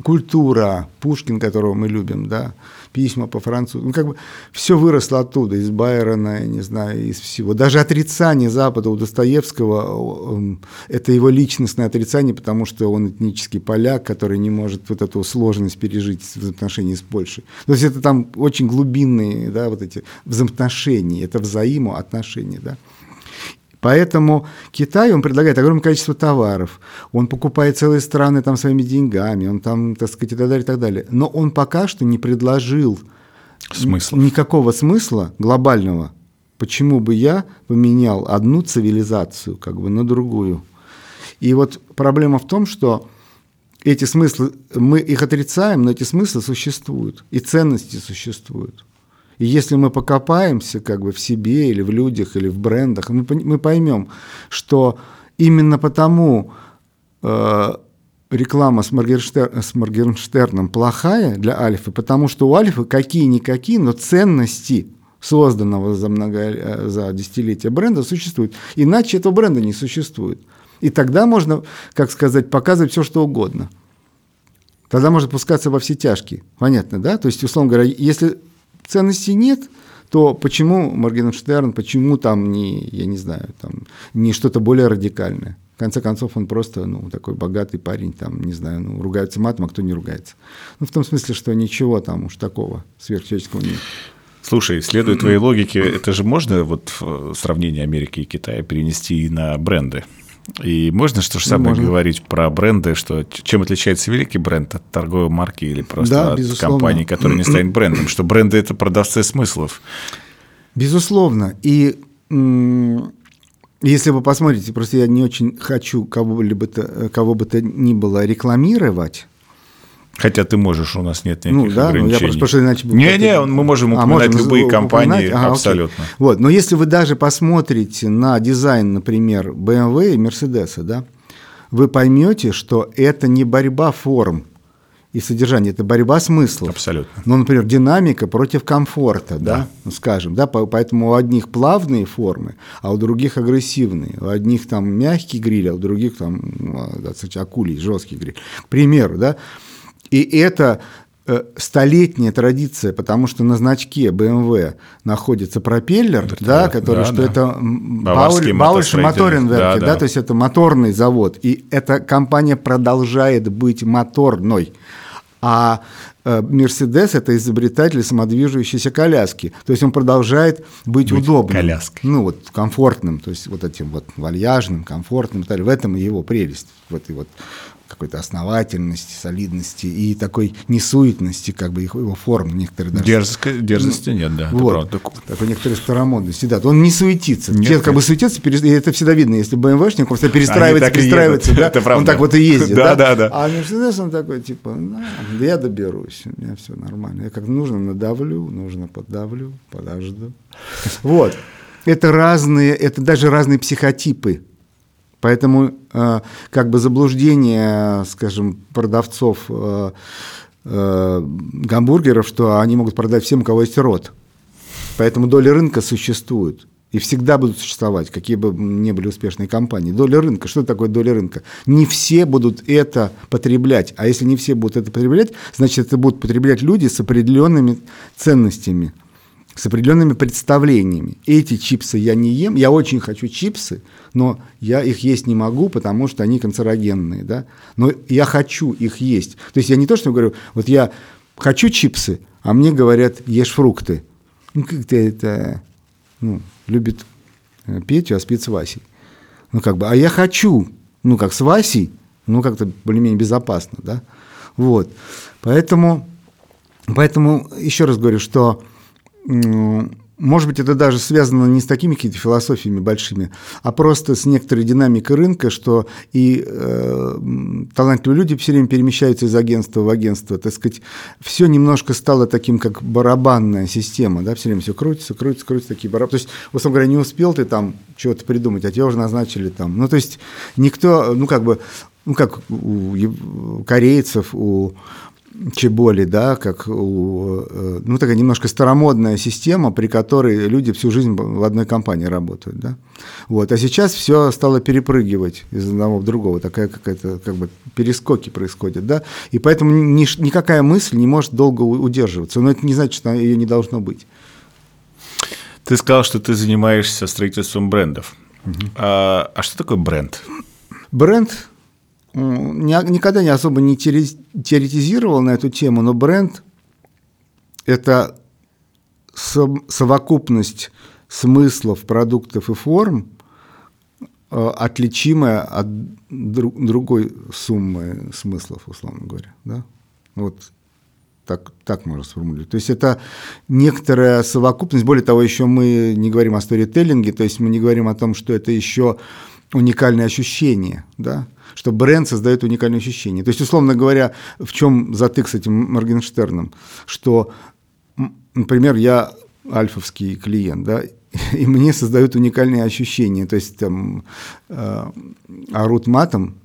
культура, Пушкин, которого мы любим, да, письма по-французски, ну, как бы все выросло оттуда, из Байрона, я не знаю, из всего. Даже отрицание Запада у Достоевского – это его личностное отрицание, потому что он этнический поляк, который не может вот эту сложность пережить в взаимоотношении с Польшей. То есть это там очень глубинные, да, вот эти взаимоотношения, это взаимоотношения, да. Поэтому Китай, он предлагает огромное количество товаров, он покупает целые страны там своими деньгами, он там, так сказать, и так далее, и так далее. Но он пока что не предложил Смысла. никакого смысла глобального. Почему бы я поменял одну цивилизацию как бы на другую? И вот проблема в том, что эти смыслы, мы их отрицаем, но эти смыслы существуют, и ценности существуют. И если мы покопаемся как бы в себе или в людях, или в брендах, мы, мы поймем, что именно потому э, реклама с, Моргенштер, с Моргенштерном плохая для Альфы, потому что у Альфы какие-никакие, но ценности созданного за, много, э, за десятилетия бренда существуют. Иначе этого бренда не существует. И тогда можно, как сказать, показывать все, что угодно. Тогда можно пускаться во все тяжкие. Понятно, да? То есть, условно говоря, если ценностей нет, то почему Моргенштерн, почему там не, я не знаю, там не что-то более радикальное? В конце концов, он просто, ну, такой богатый парень, там, не знаю, ну, ругаются матом, а кто не ругается. Ну, в том смысле, что ничего там уж такого сверхчеловеческого нет. Слушай, следуя твоей логике, это же можно вот сравнение Америки и Китая перенести и на бренды? И можно что же самое можно. говорить про бренды, что чем отличается великий бренд от торговой марки или просто да, от безусловно. компании, которая не станет брендом? Что бренды – это продавцы смыслов. Безусловно. И если вы посмотрите, просто я не очень хочу кого-либо кого бы то ни было рекламировать, Хотя ты можешь, у нас нет никаких ну, да, ограничений. Ну, я просто, потому иначе... Не-не, мы можем а, упоминать а, можем любые компании, ага, абсолютно. Окей. Вот, но если вы даже посмотрите на дизайн, например, BMW и Mercedes, да, вы поймете, что это не борьба форм и содержания, это борьба смыслов. Абсолютно. Ну, например, динамика против комфорта, да, Да. ну, скажем, да, по- поэтому у одних плавные формы, а у других агрессивные. У одних там мягкий гриль, а у других там, ну, да, кстати, акулий, жесткий гриль. К примеру, да. И это э, столетняя традиция, потому что на значке BMW находится пропеллер, да, да, который, да, что да. это м, Баварский Бауэр- Бауэрши мотостроительный. Моторенверке, Да, да, да. то есть это моторный завод, и эта компания продолжает быть моторной. А э, Мерседес это изобретатель самодвижущейся коляски. То есть он продолжает быть, Быть удобным. коляской. Ну, вот комфортным, то есть вот этим вот вальяжным, комфортным. и. В этом и его прелесть. В этой вот какой-то основательности, солидности и такой несуетности, как бы его форм некоторые даже. Дерзко- дерзости нет, да. Вот. Так- Такой некоторой старомодности, да. Он не суетится. Нет, Те, как бы конечно. суетятся, перес- и это всегда видно, если БМВшник, он всегда перестраивается, перестраивается, да, [LAUGHS] Это правда. он так вот и ездит, Да, да, да. А Мерседес, он такой, типа, «На, да я доберусь, у меня все нормально. Я как нужно надавлю, нужно подавлю, подожду. Вот. Это разные, это даже разные психотипы. Поэтому как бы заблуждение, скажем, продавцов э, э, гамбургеров, что они могут продать всем, у кого есть рот. Поэтому доля рынка существует. И всегда будут существовать, какие бы ни были успешные компании. Доля рынка. Что такое доля рынка? Не все будут это потреблять. А если не все будут это потреблять, значит, это будут потреблять люди с определенными ценностями, с определенными представлениями. Эти чипсы я не ем. Я очень хочу чипсы, но я их есть не могу, потому что они канцерогенные. Да? Но я хочу их есть. То есть я не то, что говорю, вот я хочу чипсы, а мне говорят, ешь фрукты. Ну, как-то это ну, любит э, Петю, а спит с Васей. Ну, как бы, а я хочу, ну, как с Васей, ну, как-то более-менее безопасно, да. Вот. Поэтому, поэтому еще раз говорю, что может быть, это даже связано не с такими какими-то философиями большими, а просто с некоторой динамикой рынка, что и э, талантливые люди все время перемещаются из агентства в агентство, так сказать, все немножко стало таким, как барабанная система, да, все время все крутится, крутится, крутится, такие барабаны. То есть, условно говоря, не успел ты там чего-то придумать, а тебя уже назначили там. Ну, то есть, никто, ну, как бы, ну, как у ев- корейцев, у Чеболи, да, как у, э, ну, такая немножко старомодная система, при которой люди всю жизнь в одной компании работают, да. Вот, а сейчас все стало перепрыгивать из одного в другого, такая какая-то, как бы, перескоки происходят, да, и поэтому ни- никакая мысль не может долго удерживаться, но это не значит, что ее не должно быть. Ты сказал, что ты занимаешься строительством брендов. А, а что такое бренд? Бренд никогда не особо не теоре- теоретизировал на эту тему, но бренд – это со- совокупность смыслов, продуктов и форм, э, отличимая от дру- другой суммы смыслов, условно говоря. Да? Вот так, так можно сформулировать. То есть это некоторая совокупность, более того, еще мы не говорим о сторителлинге, то есть мы не говорим о том, что это еще уникальное ощущение, да? что бренд создает уникальное ощущение. То есть, условно говоря, в чем затык с этим Моргенштерном, что, например, я альфовский клиент, да, [LAUGHS] и мне создают уникальные ощущения, то есть там э, орут матом,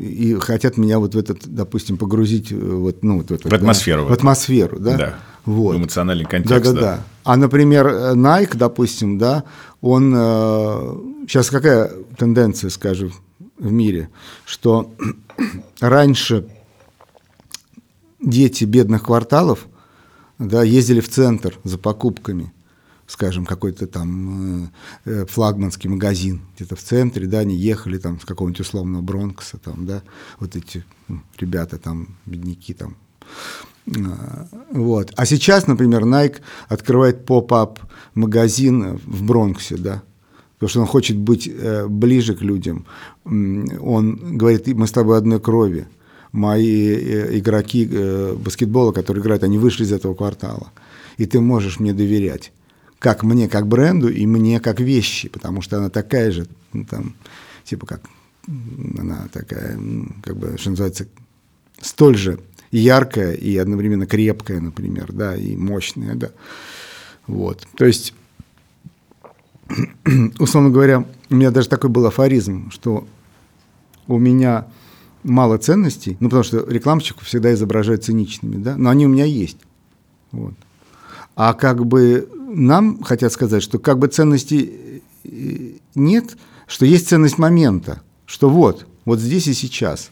и хотят меня вот в этот, допустим, погрузить э, вот, ну, вот в, этот, В атмосферу. Да, в атмосферу, да. Да. Вот. Эмоциональный Да, контекст. да, да. А, например, э, Nike, допустим, да, он сейчас какая тенденция, скажем, в мире, что [CLEARS THROAT] раньше дети бедных кварталов да, ездили в центр за покупками, скажем, какой-то там э, э, флагманский магазин где-то в центре, да, они ехали там с какого-нибудь условного Бронкса, там, да, вот эти ну, ребята там, бедняки там, вот. А сейчас, например, Nike открывает поп-ап магазин в Бронксе, да, потому что он хочет быть э, ближе к людям. Он говорит, мы с тобой одной крови. Мои э, игроки э, баскетбола, которые играют, они вышли из этого квартала. И ты можешь мне доверять. Как мне, как бренду, и мне, как вещи, потому что она такая же, ну, там, типа как, она такая, как бы, что называется, столь же яркая и одновременно крепкая, например, да, и мощная, да. Вот. То есть, [CLEARS THROAT] условно говоря, у меня даже такой был афоризм, что у меня мало ценностей, ну, потому что рекламщиков всегда изображают циничными, да, но они у меня есть. Вот. А как бы нам хотят сказать, что как бы ценностей э, нет, что есть ценность момента, что вот, вот здесь и сейчас –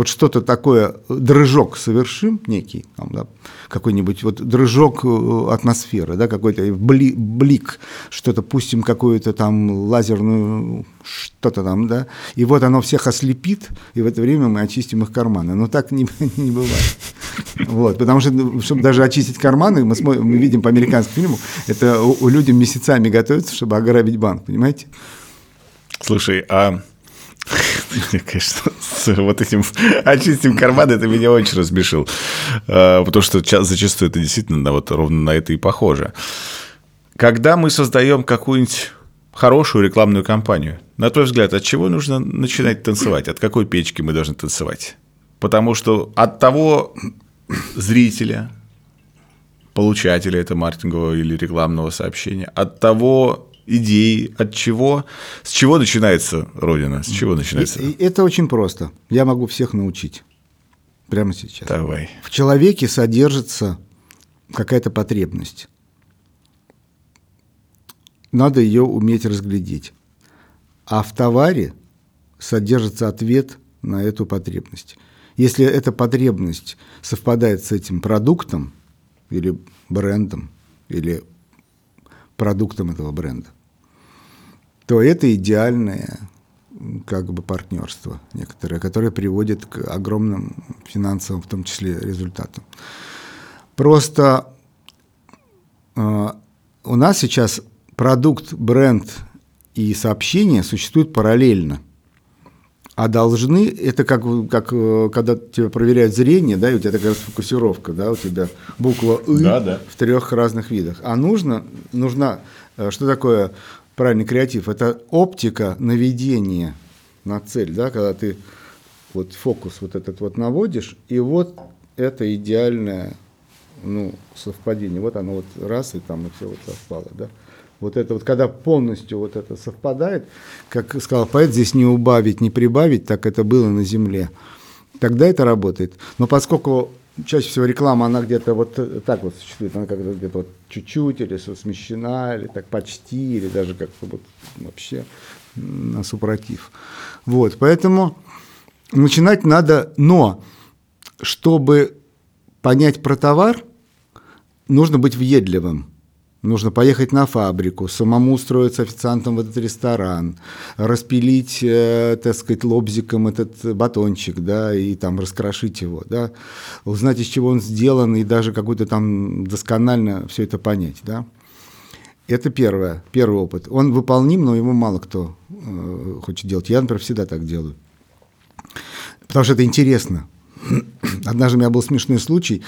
вот что-то такое, дрожок совершим некий, там, да, какой-нибудь вот дрожок э, атмосферы, да, какой-то бли, блик, что-то пустим какую-то там лазерную, что-то там, да, и вот оно всех ослепит, и в это время мы очистим их карманы. Но так не, [LAUGHS] не бывает. Вот, потому что, ну, чтобы даже очистить карманы, мы, смотрим, мы видим по американскому фильму, это у, у людей месяцами готовятся, чтобы ограбить банк, понимаете? Слушай, а [LAUGHS] Конечно, с вот этим [LAUGHS] очистим карман, это меня очень разбешил. А, потому что зачастую это действительно вот ровно на это и похоже. Когда мы создаем какую-нибудь хорошую рекламную кампанию, на твой взгляд, от чего нужно начинать танцевать? От какой печки мы должны танцевать? Потому что от того зрителя, получателя этого маркетингового или рекламного сообщения, от того идеи, от чего, с чего начинается Родина, с чего начинается? И, и это очень просто. Я могу всех научить прямо сейчас. Давай. В человеке содержится какая-то потребность. Надо ее уметь разглядеть. А в товаре содержится ответ на эту потребность. Если эта потребность совпадает с этим продуктом или брендом, или продуктом этого бренда, то это идеальное как бы партнерство некоторое, которое приводит к огромным финансовым, в том числе, результатам. Просто э, у нас сейчас продукт, бренд и сообщение существуют параллельно. А должны, это как, как когда тебя проверяют зрение, да, и у тебя такая фокусировка, да, у тебя буква «ы» да, да. в трех разных видах. А нужно, нужна, э, что такое правильный креатив, это оптика наведения на цель, да, когда ты вот фокус вот этот вот наводишь, и вот это идеальное ну, совпадение. Вот оно вот раз, и там и все вот совпало, да. Вот это вот, когда полностью вот это совпадает, как сказал поэт, здесь не убавить, не прибавить, так это было на земле. Тогда это работает. Но поскольку чаще всего реклама, она где-то вот так вот существует, она как-то где-то вот чуть-чуть или смещена, или так почти, или даже как-то вот вообще на супротив. Вот, поэтому начинать надо, но чтобы понять про товар, нужно быть въедливым. Нужно поехать на фабрику, самому устроиться официантом в этот ресторан, распилить, э, так сказать, лобзиком этот батончик, да, и там раскрошить его, да, узнать, из чего он сделан, и даже какой-то там досконально все это понять, да. Это первое, первый опыт. Он выполним, но его мало кто э, хочет делать. Я, например, всегда так делаю. Потому что это интересно. [CLEARS THROAT] Однажды у меня был смешной случай.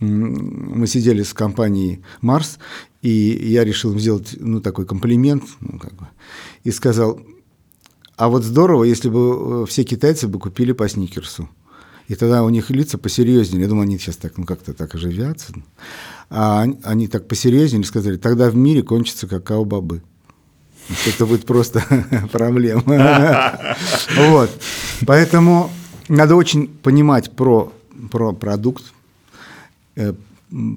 Мы сидели с компанией «Марс», и я решил им сделать ну, такой комплимент, ну, как бы, и сказал, а вот здорово, если бы э, все китайцы бы купили по сникерсу. И тогда у них лица посерьезнее. Я думаю, они сейчас так, ну как-то так оживятся. А они, они так посерьезнее сказали, тогда в мире кончится какао-бобы. Это будет просто [LAUGHS] проблема. [LAUGHS] Вот. Поэтому надо очень понимать про, про продукт, э,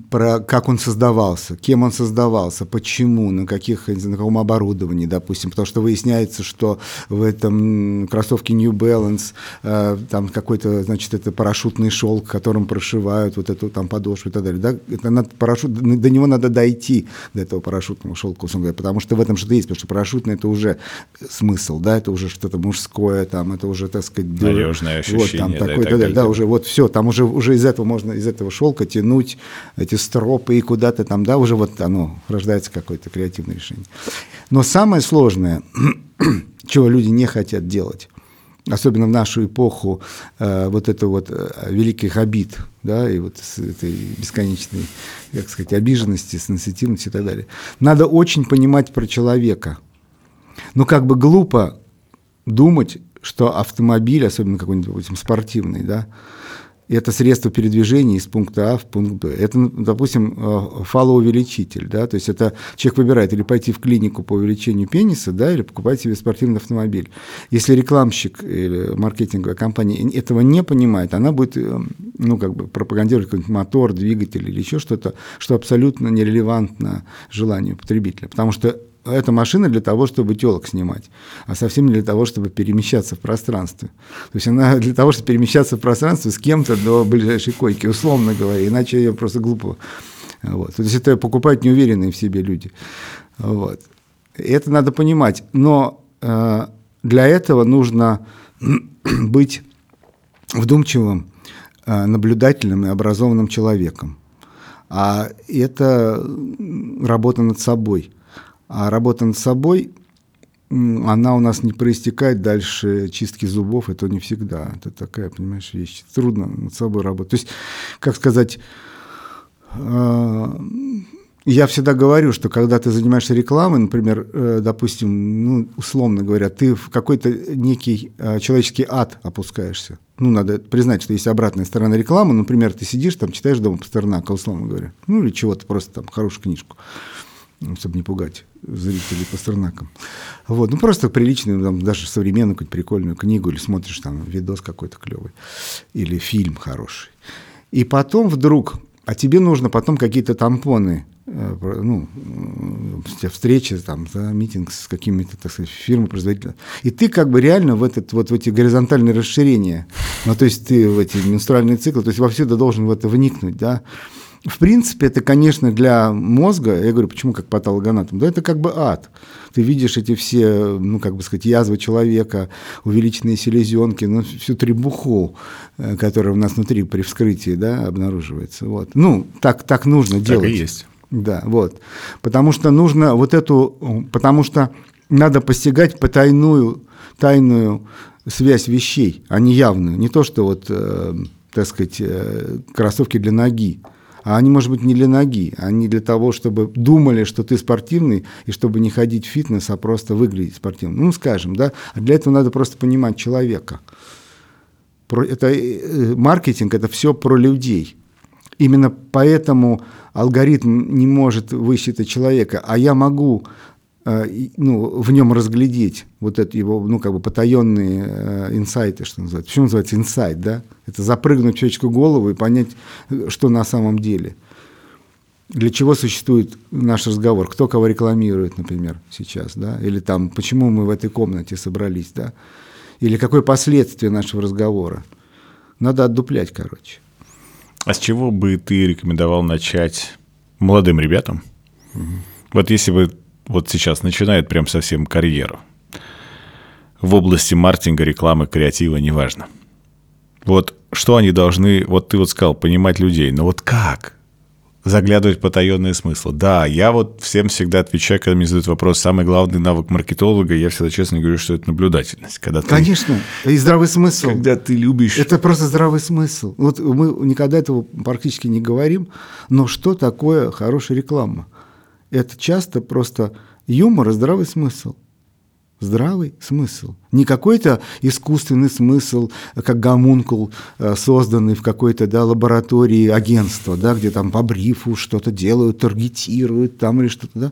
про как он создавался, кем он создавался, почему, на, каких, на каком оборудовании, допустим, потому что выясняется, что в этом кроссовке New Balance э, там какой-то, значит, это парашютный шелк, которым прошивают вот эту там подошву и так далее. Да? Это надо, парашют, до него надо дойти, до этого парашютного шелка, говоря, потому что в этом что-то есть, потому что парашютный это уже смысл, да, это уже что-то мужское, там, это уже, так сказать, надежное ощущение, вот, там, да, такой, так далее, да, уже вот все, там уже, уже из этого можно, из этого шелка тянуть эти стропы и куда-то там, да, уже вот оно, рождается какое-то креативное решение. Но самое сложное, [CLEARS THROAT] чего люди не хотят делать, особенно в нашу эпоху э, вот это вот э, великих обид, да, и вот с этой бесконечной, как сказать, обиженности, сенситивности и так далее. Надо очень понимать про человека. Ну, как бы глупо думать, что автомобиль, особенно какой-нибудь, допустим, спортивный, да, это средство передвижения из пункта А в пункт Б. Это, допустим, э, фалоувеличитель, да, то есть это человек выбирает или пойти в клинику по увеличению пениса, да, или покупать себе спортивный автомобиль. Если рекламщик или маркетинговая компания этого не понимает, она будет, э, ну, как бы пропагандировать какой-нибудь мотор, двигатель или еще что-то, что абсолютно нерелевантно желанию потребителя, потому что эта машина для того, чтобы телок снимать, а совсем не для того, чтобы перемещаться в пространстве. То есть она для того, чтобы перемещаться в пространстве с кем-то до ближайшей койки, условно говоря, иначе ее просто глупо. Вот. То есть это покупают неуверенные в себе люди. Вот. Это надо понимать. Но э, для этого нужно [CLEARS THROAT] быть вдумчивым, э, наблюдательным и образованным человеком. А это работа над собой – а работа над собой, она у нас не проистекает дальше чистки зубов, это не всегда. Это такая, понимаешь, вещь. Трудно над собой работать. То есть, как сказать, а, я всегда говорю, что когда ты занимаешься рекламой, например, э, допустим, ну, условно говоря, ты в какой-то некий а, человеческий ад опускаешься. Ну, надо признать, что есть обратная сторона рекламы. Например, ты сидишь там, читаешь дома Пастернака, условно говоря. Ну, или чего-то, просто там хорошую книжку чтобы не пугать зрителей Пастернаком. Вот, ну просто приличную, там, даже современную какую-то прикольную книгу, или смотришь там видос какой-то клевый, или фильм хороший. И потом вдруг, а тебе нужно потом какие-то тампоны, э, ну, встречи, там, да, митинг с какими-то, так сказать, фирмой, производителями. И ты как бы реально в, этот, вот, в эти горизонтальные расширения, ну, то есть ты в эти менструальные циклы, то есть во все это должен в это вникнуть, да, в принципе, это, конечно, для мозга, я говорю, почему как патологоанатом, да, это как бы ад. Ты видишь эти все, ну, как бы сказать, язвы человека, увеличенные селезенки, ну, всю требуху, э, которая у нас внутри при вскрытии, да, обнаруживается. Вот. Ну, так, так нужно так делать. Так и есть. Да, вот. Потому что нужно вот эту, потому что надо постигать потайную, тайную связь вещей, а не явную. Не то, что вот, э, так сказать, э, кроссовки для ноги. А они, может быть, не для ноги, они для того, чтобы думали, что ты спортивный, и чтобы не ходить в фитнес, а просто выглядеть спортивным. Ну, скажем, да. А для этого надо просто понимать человека. Это, э, маркетинг – это все про людей. Именно поэтому алгоритм не может высчитать человека, а я могу ну, в нем разглядеть вот это его, ну, как бы потаенные э, инсайты, что называется. Почему называется инсайт, да? Это запрыгнуть в человеческую голову и понять, что на самом деле. Для чего существует наш разговор? Кто кого рекламирует, например, сейчас, да? Или там, почему мы в этой комнате собрались, да? Или какое последствие нашего разговора? Надо отдуплять, короче. А с чего бы ты рекомендовал начать молодым ребятам? Угу. Вот если бы вот сейчас начинают прям совсем карьеру. В области маркетинга, рекламы, креатива, неважно. Вот что они должны, вот ты вот сказал, понимать людей, но вот как? Заглядывать в потаенные смыслы. Да, я вот всем всегда отвечаю, когда мне задают вопрос, самый главный навык маркетолога, я всегда честно говорю, что это наблюдательность. Когда ты, Конечно, и здравый смысл. Когда ты любишь... Это просто здравый смысл. Вот мы никогда этого практически не говорим, но что такое хорошая реклама? Это часто просто юмор и здравый смысл. Здравый смысл. Не какой-то искусственный смысл, как гомункул, э, созданный в какой-то да, лаборатории агентства, да, где там по брифу что-то делают, таргетируют там или что-то, да,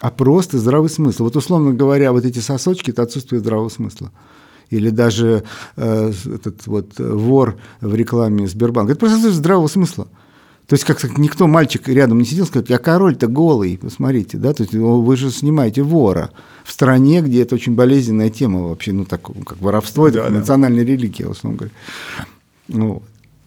а просто здравый смысл. Вот условно говоря, вот эти сосочки – это отсутствие здравого смысла или даже э, этот вот вор в рекламе Сбербанка. Это просто здравого смысла. То есть, как никто, мальчик рядом не сидел, сказал, я король-то голый, посмотрите, да, то есть вы же снимаете вора в стране, где это очень болезненная тема вообще, ну, так, как воровство, это да, национальная да. религия, в основном говоря. Ну,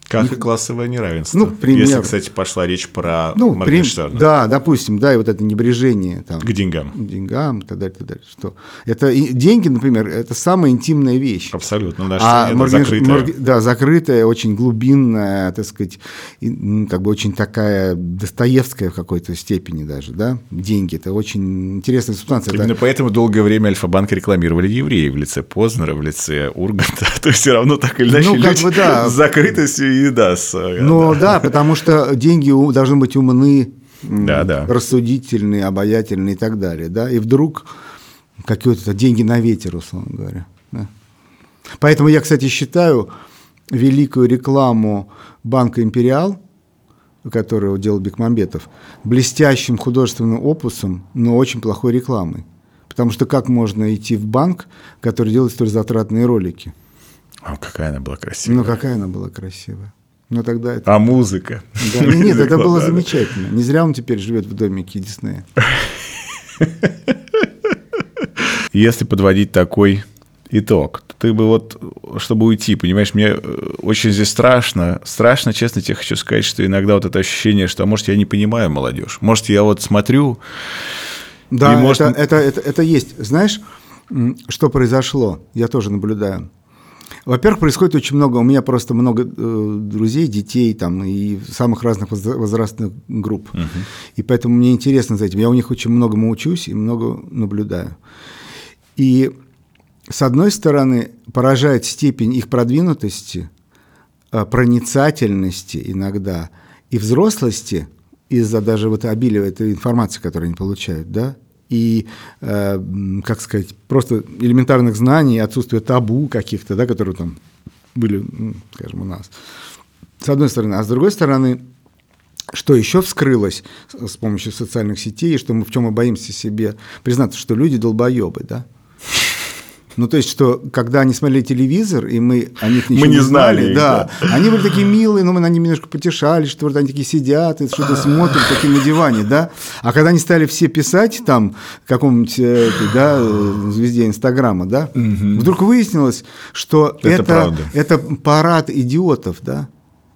как и классовое неравенство. Ну, пример. Если, кстати, пошла речь про ну, Моргенштерна. Да, допустим, да, и вот это небрежение. Там, к деньгам. К деньгам и так далее, так далее. Что? Это, и деньги, например, это самая интимная вещь. Абсолютно. Наша а Морген, закрытая. Морг, да, закрытая, очень глубинная, так сказать, и, как бы очень такая Достоевская в какой-то степени даже, да, деньги. Это очень интересная субстанция. Именно это... поэтому долгое время Альфа-банк рекламировали евреев в лице Познера, в лице Урганта. [LAUGHS] То есть все равно так или иначе ну, люди бы, да. с закрытостью и да, с... Э, ну да. да, потому что деньги должны быть умны, да, да. рассудительные, обаятельные и так далее. Да? И вдруг какие-то деньги на ветер, условно говоря. Да? Поэтому я, кстати, считаю, великую рекламу банка «Империал», которую делал Бекмамбетов, блестящим художественным опусом, но очень плохой рекламой. Потому что как можно идти в банк, который делает столь затратные ролики? О, какая она была красивая. Ну, какая она была красивая. Но тогда это... А музыка? Да, [LAUGHS] нет, это было замечательно. Не зря он теперь живет в домике Диснея. [LAUGHS] Если подводить такой итог, то ты бы вот, чтобы уйти, понимаешь, мне э, очень здесь страшно, страшно, честно тебе хочу сказать, что иногда вот это ощущение, что, а может, я не понимаю молодежь, может, я вот смотрю... Да, и, может... это, это, это, это есть. Знаешь, что произошло? Я тоже наблюдаю. Во-первых, происходит очень много, у меня просто много э, друзей, детей там и самых разных возрастных групп. Угу. И поэтому мне интересно за этим. Я у них очень многому учусь и много наблюдаю. И с одной стороны, поражает степень их продвинутости, э, проницательности иногда и взрослости из-за даже вот обилия этой информации, которую они получают, да, и, э, как сказать, просто элементарных знаний, отсутствие табу каких-то, да, которые там были, ну, скажем, у нас. С одной стороны. А с другой стороны, что еще вскрылось с помощью социальных сетей, что мы в чем мы боимся себе признаться, что люди долбоебы, да? Ну, то есть, что когда они смотрели телевизор, и мы о них ничего мы не, не знали, знали да, да, они были такие милые, но мы на них немножко потешали, что вот они такие сидят и что-то смотрят такие на диване, да. А когда они стали все писать там каком-нибудь, э, да, звезде Инстаграма, да, угу. вдруг выяснилось, что это, это, это парад идиотов, да.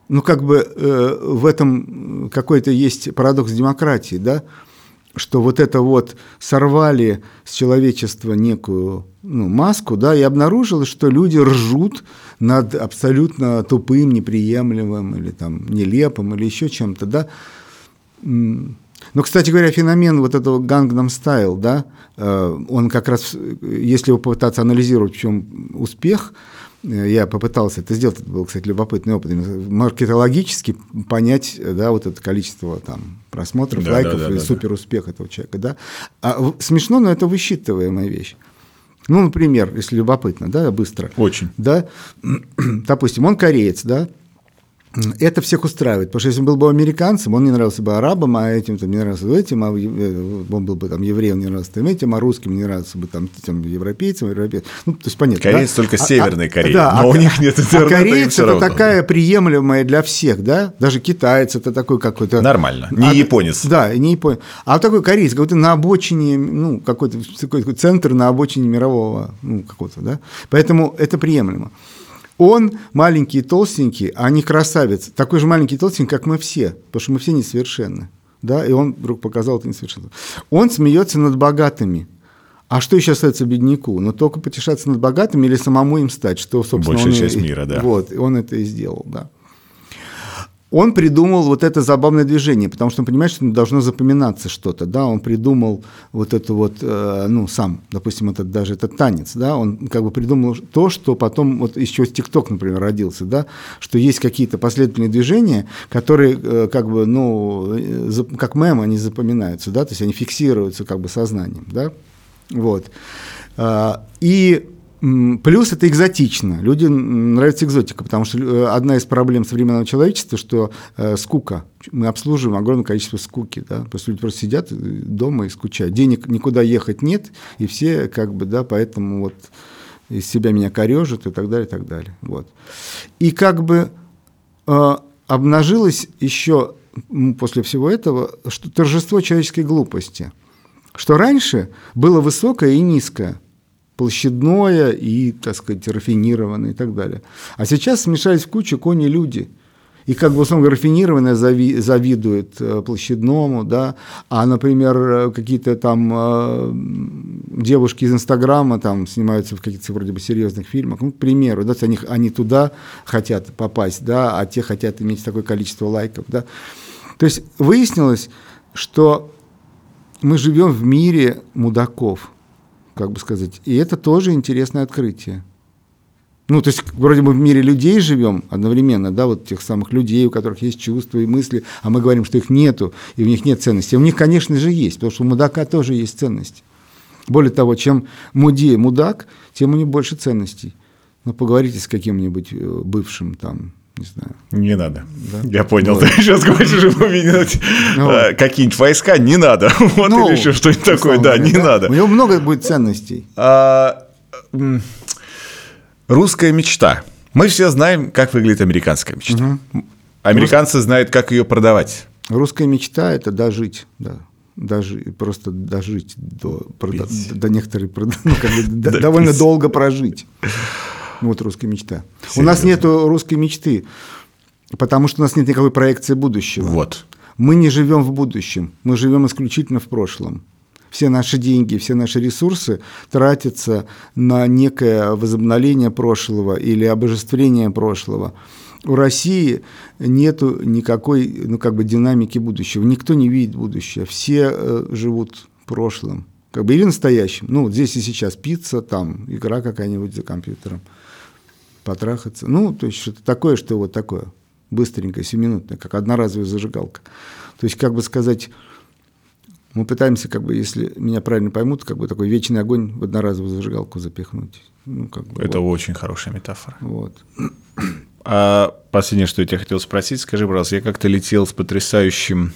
Ну, как бы э, в этом какой-то есть парадокс демократии, да, что вот это вот сорвали с человечества некую ну, маску, да, и обнаружилось, что люди ржут над абсолютно тупым, неприемлемым или там нелепым или еще чем-то, да. Но, кстати говоря, феномен вот этого Gangnam Style, да, э, он как раз, если его попытаться анализировать, в чем успех, э, я попытался это сделать, это был, кстати, любопытный опыт, маркетологически понять, да, вот это количество там просмотров, да, лайков да, да, и да, супер успех этого человека, да. А, смешно, но это высчитываемая вещь. Ну, например, если любопытно, да, быстро. Очень. Да, [CLEARS THROAT] допустим, он кореец, да, это всех устраивает, потому что если он был бы американцем, он не нравился бы арабам, а этим там не нравился бы этим, а э, он был бы там евреем, не нравился бы этим, а русским не нравился бы там, там европейцам, европейцам. Ну, то есть понятно. Кореец да? только а, Северной а, Кореи, да, но а, у них нет интернета. А кореец это такая приемлемая для всех, да? Даже китаец это такой какой-то. Нормально, не а, японец. Да, не японец. А такой кореец, какой-то на обочине, ну, какой-то какой центр на обочине мирового, ну, какого-то, да? Поэтому это приемлемо. Он маленький и толстенький, а не красавец. Такой же маленький и толстенький, как мы все, потому что мы все несовершенны. Да, и он вдруг показал это несовершенство. Он смеется над богатыми. А что еще остается бедняку? Ну, только потешаться над богатыми или самому им стать, что, собственно, Большая он часть и, мира, да. Вот, он это и сделал, да он придумал вот это забавное движение, потому что он понимает, что должно запоминаться что-то, да, он придумал вот это вот, э, ну, сам, допустим, этот, даже этот танец, да, он как бы придумал то, что потом, вот чего ТикТок, например, родился, да, что есть какие-то последовательные движения, которые э, как бы, ну, э, как мем они запоминаются, да, то есть они фиксируются как бы сознанием, да, вот. А, и Плюс это экзотично. Людям нравится экзотика, потому что э, одна из проблем современного человечества, что э, скука. Мы обслуживаем огромное количество скуки. Да? Просто люди просто сидят э, дома и скучают. Денег никуда ехать нет, и все как бы, да, поэтому вот из себя меня корежат и так далее, и так далее. Вот. И как бы э, обнажилось еще после всего этого, что торжество человеческой глупости. Что раньше было высокое и низкое – площадное и, так сказать, рафинированное и так далее. А сейчас смешались в кучу кони-люди. И как бы, условно рафинированное зави, завидует э, площадному, да, а, например, какие-то там э, девушки из Инстаграма там снимаются в каких-то вроде бы серьезных фильмах, ну, к примеру, да, они, они туда хотят попасть, да, а те хотят иметь такое количество лайков, да. То есть выяснилось, что мы живем в мире мудаков – как бы сказать. И это тоже интересное открытие. Ну, то есть, вроде бы в мире людей живем одновременно, да, вот тех самых людей, у которых есть чувства и мысли, а мы говорим, что их нету, и у них нет ценности. У них, конечно же, есть, потому что у мудака тоже есть ценности. Более того, чем мудей мудак, тем у них больше ценностей. Ну, поговорите с каким-нибудь э, бывшим там, не знаю. Не надо. Да? Я понял, вот. ты сейчас хочешь поменять ну, э, какие-нибудь войска, не надо. [LAUGHS] Вот ну, или еще что-нибудь такое, да, не да? надо. У него много будет ценностей. А, русская мечта. Мы все знаем, как выглядит американская мечта. Угу. Американцы Рус... знают, как ее продавать. Русская мечта – это дожить, да. Даже, просто дожить до, до, до некоторой, ну, как бы, [LAUGHS] довольно долго прожить. Вот русская мечта. Серьезно? У нас нет русской мечты, потому что у нас нет никакой проекции будущего. Вот. Мы не живем в будущем, мы живем исключительно в прошлом. Все наши деньги, все наши ресурсы тратятся на некое возобновление прошлого или обожествление прошлого. У России нет никакой ну, как бы динамики будущего. Никто не видит будущее. Все э, живут прошлым. Как бы или настоящим. Ну, вот здесь и сейчас пицца, там игра какая-нибудь за компьютером. Потрахаться. Ну, то есть что-то такое, что вот такое. Быстренькое, семиминутное, как одноразовая зажигалка. То есть, как бы сказать, мы пытаемся, как бы, если меня правильно поймут, как бы такой вечный огонь в одноразовую зажигалку запихнуть. Ну, как бы, Это вот. очень хорошая метафора. Вот. А последнее, что я тебя хотел спросить, скажи, пожалуйста, я как-то летел с потрясающим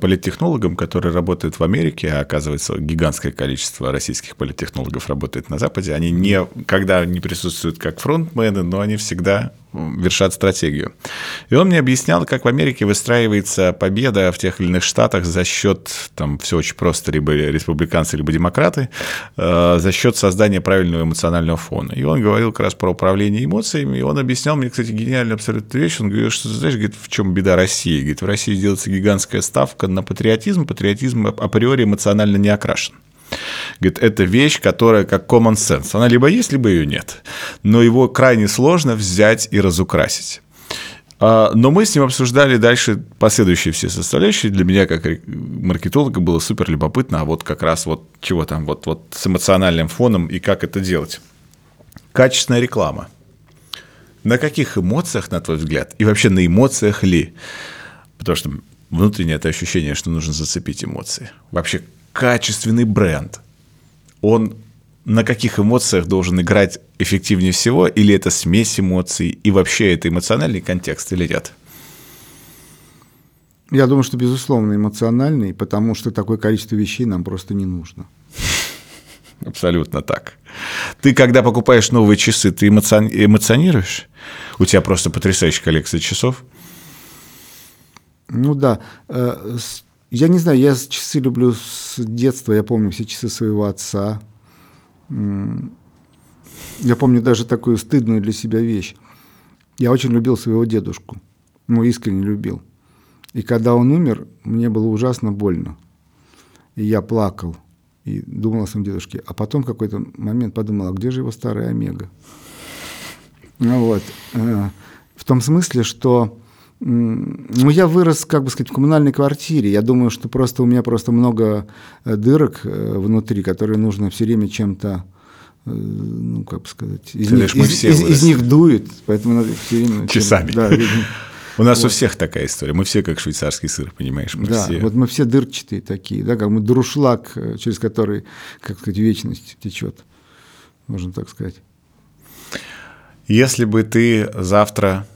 политтехнологам, который работает в Америке, а оказывается гигантское количество российских политтехнологов работает на Западе, они никогда не присутствуют как фронтмены, но они всегда вершат стратегию. И он мне объяснял, как в Америке выстраивается победа в тех или иных штатах за счет, там все очень просто, либо республиканцы, либо демократы, э, за счет создания правильного эмоционального фона. И он говорил как раз про управление эмоциями, и он объяснял мне, кстати, гениальную абсолютно вещь. Он говорил, что, знаешь, говорит, в чем беда России? Говорит, в России делается гигантская ставка на патриотизм, патриотизм априори эмоционально не окрашен. Говорит, это вещь, которая как common sense. Она либо есть, либо ее нет. Но его крайне сложно взять и разукрасить. А, но мы с ним обсуждали дальше последующие все составляющие. Для меня, как маркетолога, было супер любопытно, а вот как раз вот чего там, вот, вот с эмоциональным фоном и как это делать. Качественная реклама. На каких эмоциях, на твой взгляд, и вообще на эмоциях ли? Потому что внутреннее это ощущение, что нужно зацепить эмоции. Вообще качественный бренд, он на каких эмоциях должен играть эффективнее всего, или это смесь эмоций, и вообще это эмоциональный контекст или нет? Я думаю, что, безусловно, эмоциональный, потому что такое количество вещей нам просто не нужно. [LAUGHS] Абсолютно так. Ты, когда покупаешь новые часы, ты эмоционируешь? У тебя просто потрясающая коллекция часов. Ну да. Э, я не знаю, я часы люблю с детства, я помню все часы своего отца. Я помню даже такую стыдную для себя вещь. Я очень любил своего дедушку, ну, искренне любил. И когда он умер, мне было ужасно больно. И я плакал и думал о своем дедушке. А потом в какой-то момент подумал, а где же его старая Омега? Ну вот. Э, в том смысле, что ну, я вырос, как бы сказать, в коммунальной квартире. Я думаю, что просто у меня просто много э, дырок э, внутри, которые нужно все время чем-то э, ну, как бы сказать, из, них, из, из, из них дует, поэтому надо все время... Часами. Да, у нас вот. у всех такая история. Мы все как швейцарский сыр, понимаешь? Мы да, все... вот мы все дырчатые такие, да, как мы друшлаг, через который, как сказать, вечность течет, можно так сказать. Если бы ты завтра...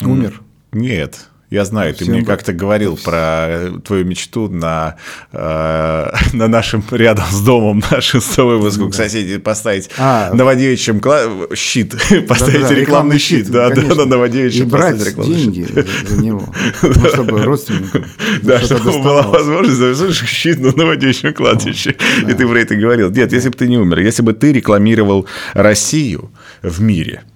Умер. Нет. Я знаю, Всем ты мне как-то говорил про э, твою мечту на, э, [LAUGHS] на нашем рядом с домом, [LAUGHS] нашем с тобой выпуску к соседи поставить а, на водевичьем кла... щит, [LAUGHS] поставить да, да, рекламный щит, щит да, да, на новодевичьем И брать деньги щит. за него, ну, чтобы родственникам. Да, чтобы была возможность завезешь щит на новодевичьем кладбище. И ты про это говорил. Нет, если бы ты не умер, если бы ты рекламировал Россию в мире –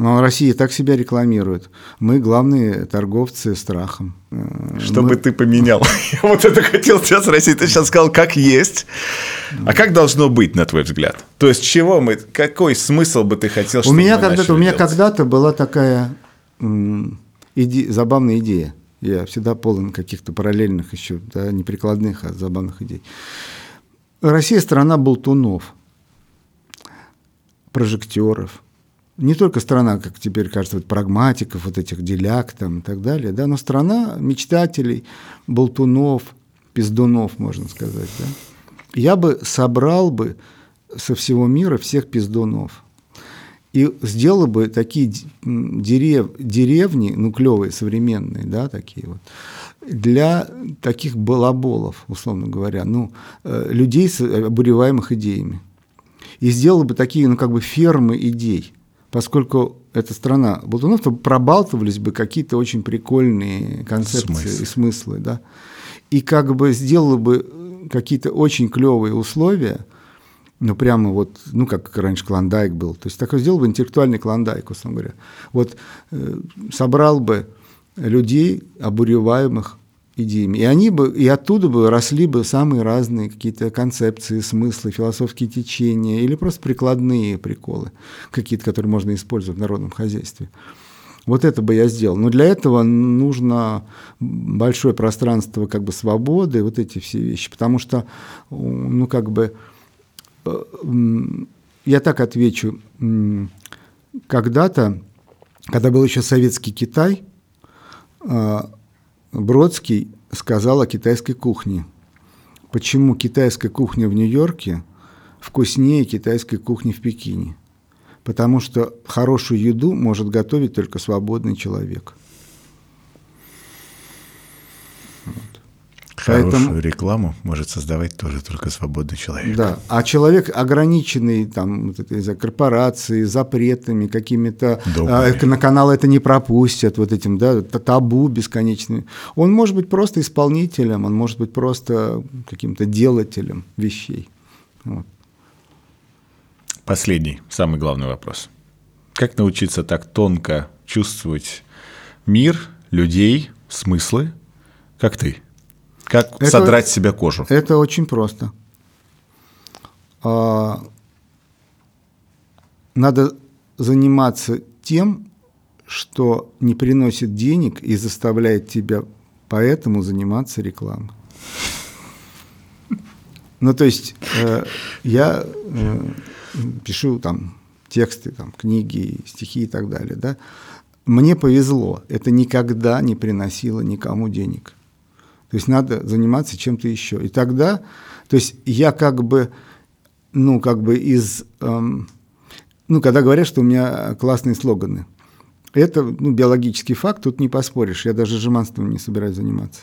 но Россия так себя рекламирует. Мы главные торговцы страхом. Э, что Мы... ты поменял? [LAUGHS] Я вот это хотел сейчас спросить. Ты сейчас сказал, как есть. А как должно быть, на твой взгляд? То есть, чего мы, какой смысл бы ты хотел, чтобы у меня когда-то, У меня когда-то была такая иде... забавная идея. Я всегда полон каких-то параллельных еще, да, не прикладных, а забавных идей. Россия – страна болтунов, прожектеров – не только страна, как теперь кажется, вот прагматиков, вот этих деляк там и так далее, да, но страна мечтателей, болтунов, пиздунов, можно сказать. Да. Я бы собрал бы со всего мира всех пиздунов. И сделала бы такие дерев, деревни, ну, клевые, современные, да, такие вот, для таких балаболов, условно говоря, ну, э, людей с обуреваемых идеями. И сделала бы такие, ну, как бы фермы идей, поскольку эта страна болтунов, то пробалтывались бы какие-то очень прикольные концепции Смысл. и смыслы, да. И как бы сделала бы какие-то очень клевые условия – ну, прямо вот, ну, как раньше клондайк был. То есть такой сделал бы интеллектуальный клондайк, условно говоря. Вот э, собрал бы людей, обуреваемых идеями. И они бы, и оттуда бы росли бы самые разные какие-то концепции, смыслы, философские течения или просто прикладные приколы, какие-то, которые можно использовать в народном хозяйстве. Вот это бы я сделал. Но для этого нужно большое пространство как бы свободы, вот эти все вещи. Потому что, ну, как бы, я так отвечу. Когда-то, когда был еще советский Китай, а, Бродский сказал о китайской кухне. Почему китайская кухня в Нью-Йорке вкуснее китайской кухни в Пекине? Потому что хорошую еду может готовить только свободный человек. Хорошую Поэтому, рекламу может создавать тоже только свободный человек. Да, а человек ограниченный там за корпорацией, запретами какими-то, а, на канал это не пропустят, вот этим, да, табу бесконечными. Он может быть просто исполнителем, он может быть просто каким-то делателем вещей. Вот. Последний, самый главный вопрос. Как научиться так тонко чувствовать мир, людей, смыслы, как ты? Как это, содрать с себя кожу? Это очень просто. А, надо заниматься тем, что не приносит денег и заставляет тебя поэтому заниматься рекламой. Ну, то есть э, я э, пишу там тексты, там, книги, стихи и так далее, да. Мне повезло, это никогда не приносило никому денег. То есть надо заниматься чем-то еще. И тогда, то есть я как бы, ну, как бы из, эм, ну, когда говорят, что у меня классные слоганы, это ну, биологический факт, тут не поспоришь. Я даже жеманством не собираюсь заниматься.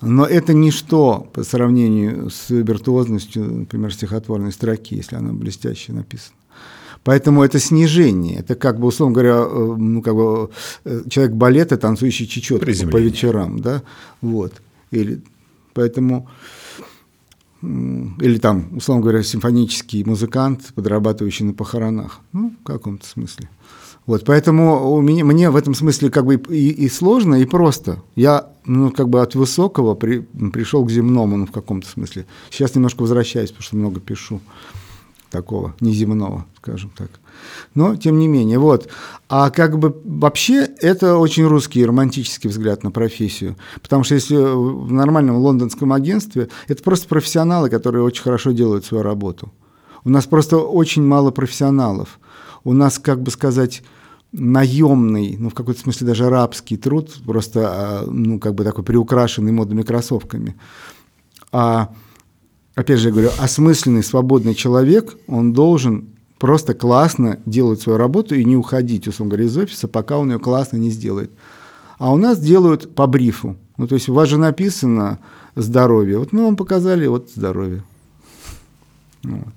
Но это ничто по сравнению с виртуозностью, например, стихотворной строки, если она блестяще написана. Поэтому это снижение. Это как бы, условно говоря, э, ну, как бы э, человек балета, танцующий чечетку по вечерам. Да? Вот. Или, поэтому или там, условно говоря, симфонический музыкант, подрабатывающий на похоронах. Ну, в каком-то смысле. Вот, поэтому у меня, мне в этом смысле как бы и, и сложно, и просто. Я ну, как бы от высокого при, пришел к земному ну, в каком-то смысле. Сейчас немножко возвращаюсь, потому что много пишу такого неземного, скажем так. Но, тем не менее, вот. А как бы вообще это очень русский романтический взгляд на профессию. Потому что если в нормальном лондонском агентстве, это просто профессионалы, которые очень хорошо делают свою работу. У нас просто очень мало профессионалов. У нас, как бы сказать, наемный, ну, в какой-то смысле даже рабский труд, просто, а, ну, как бы такой приукрашенный модными кроссовками. А опять же я говорю, осмысленный, свободный человек, он должен просто классно делать свою работу и не уходить, условно говоря, из офиса, пока он ее классно не сделает. А у нас делают по брифу. Ну, то есть у вас же написано здоровье. Вот мы вам показали вот здоровье. Вот.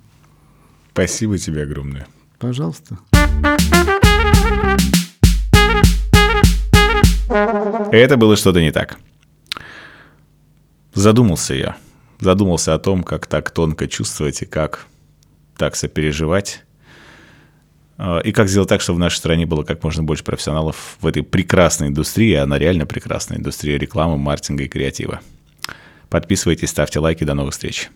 Спасибо тебе огромное. Пожалуйста. Это было что-то не так. Задумался я задумался о том, как так тонко чувствовать и как так сопереживать. А, и как сделать так, чтобы в нашей стране было как можно больше профессионалов в этой прекрасной индустрии, она реально прекрасная индустрия рекламы, маркетинга и креатива. Подписывайтесь, ставьте лайки, до новых встреч.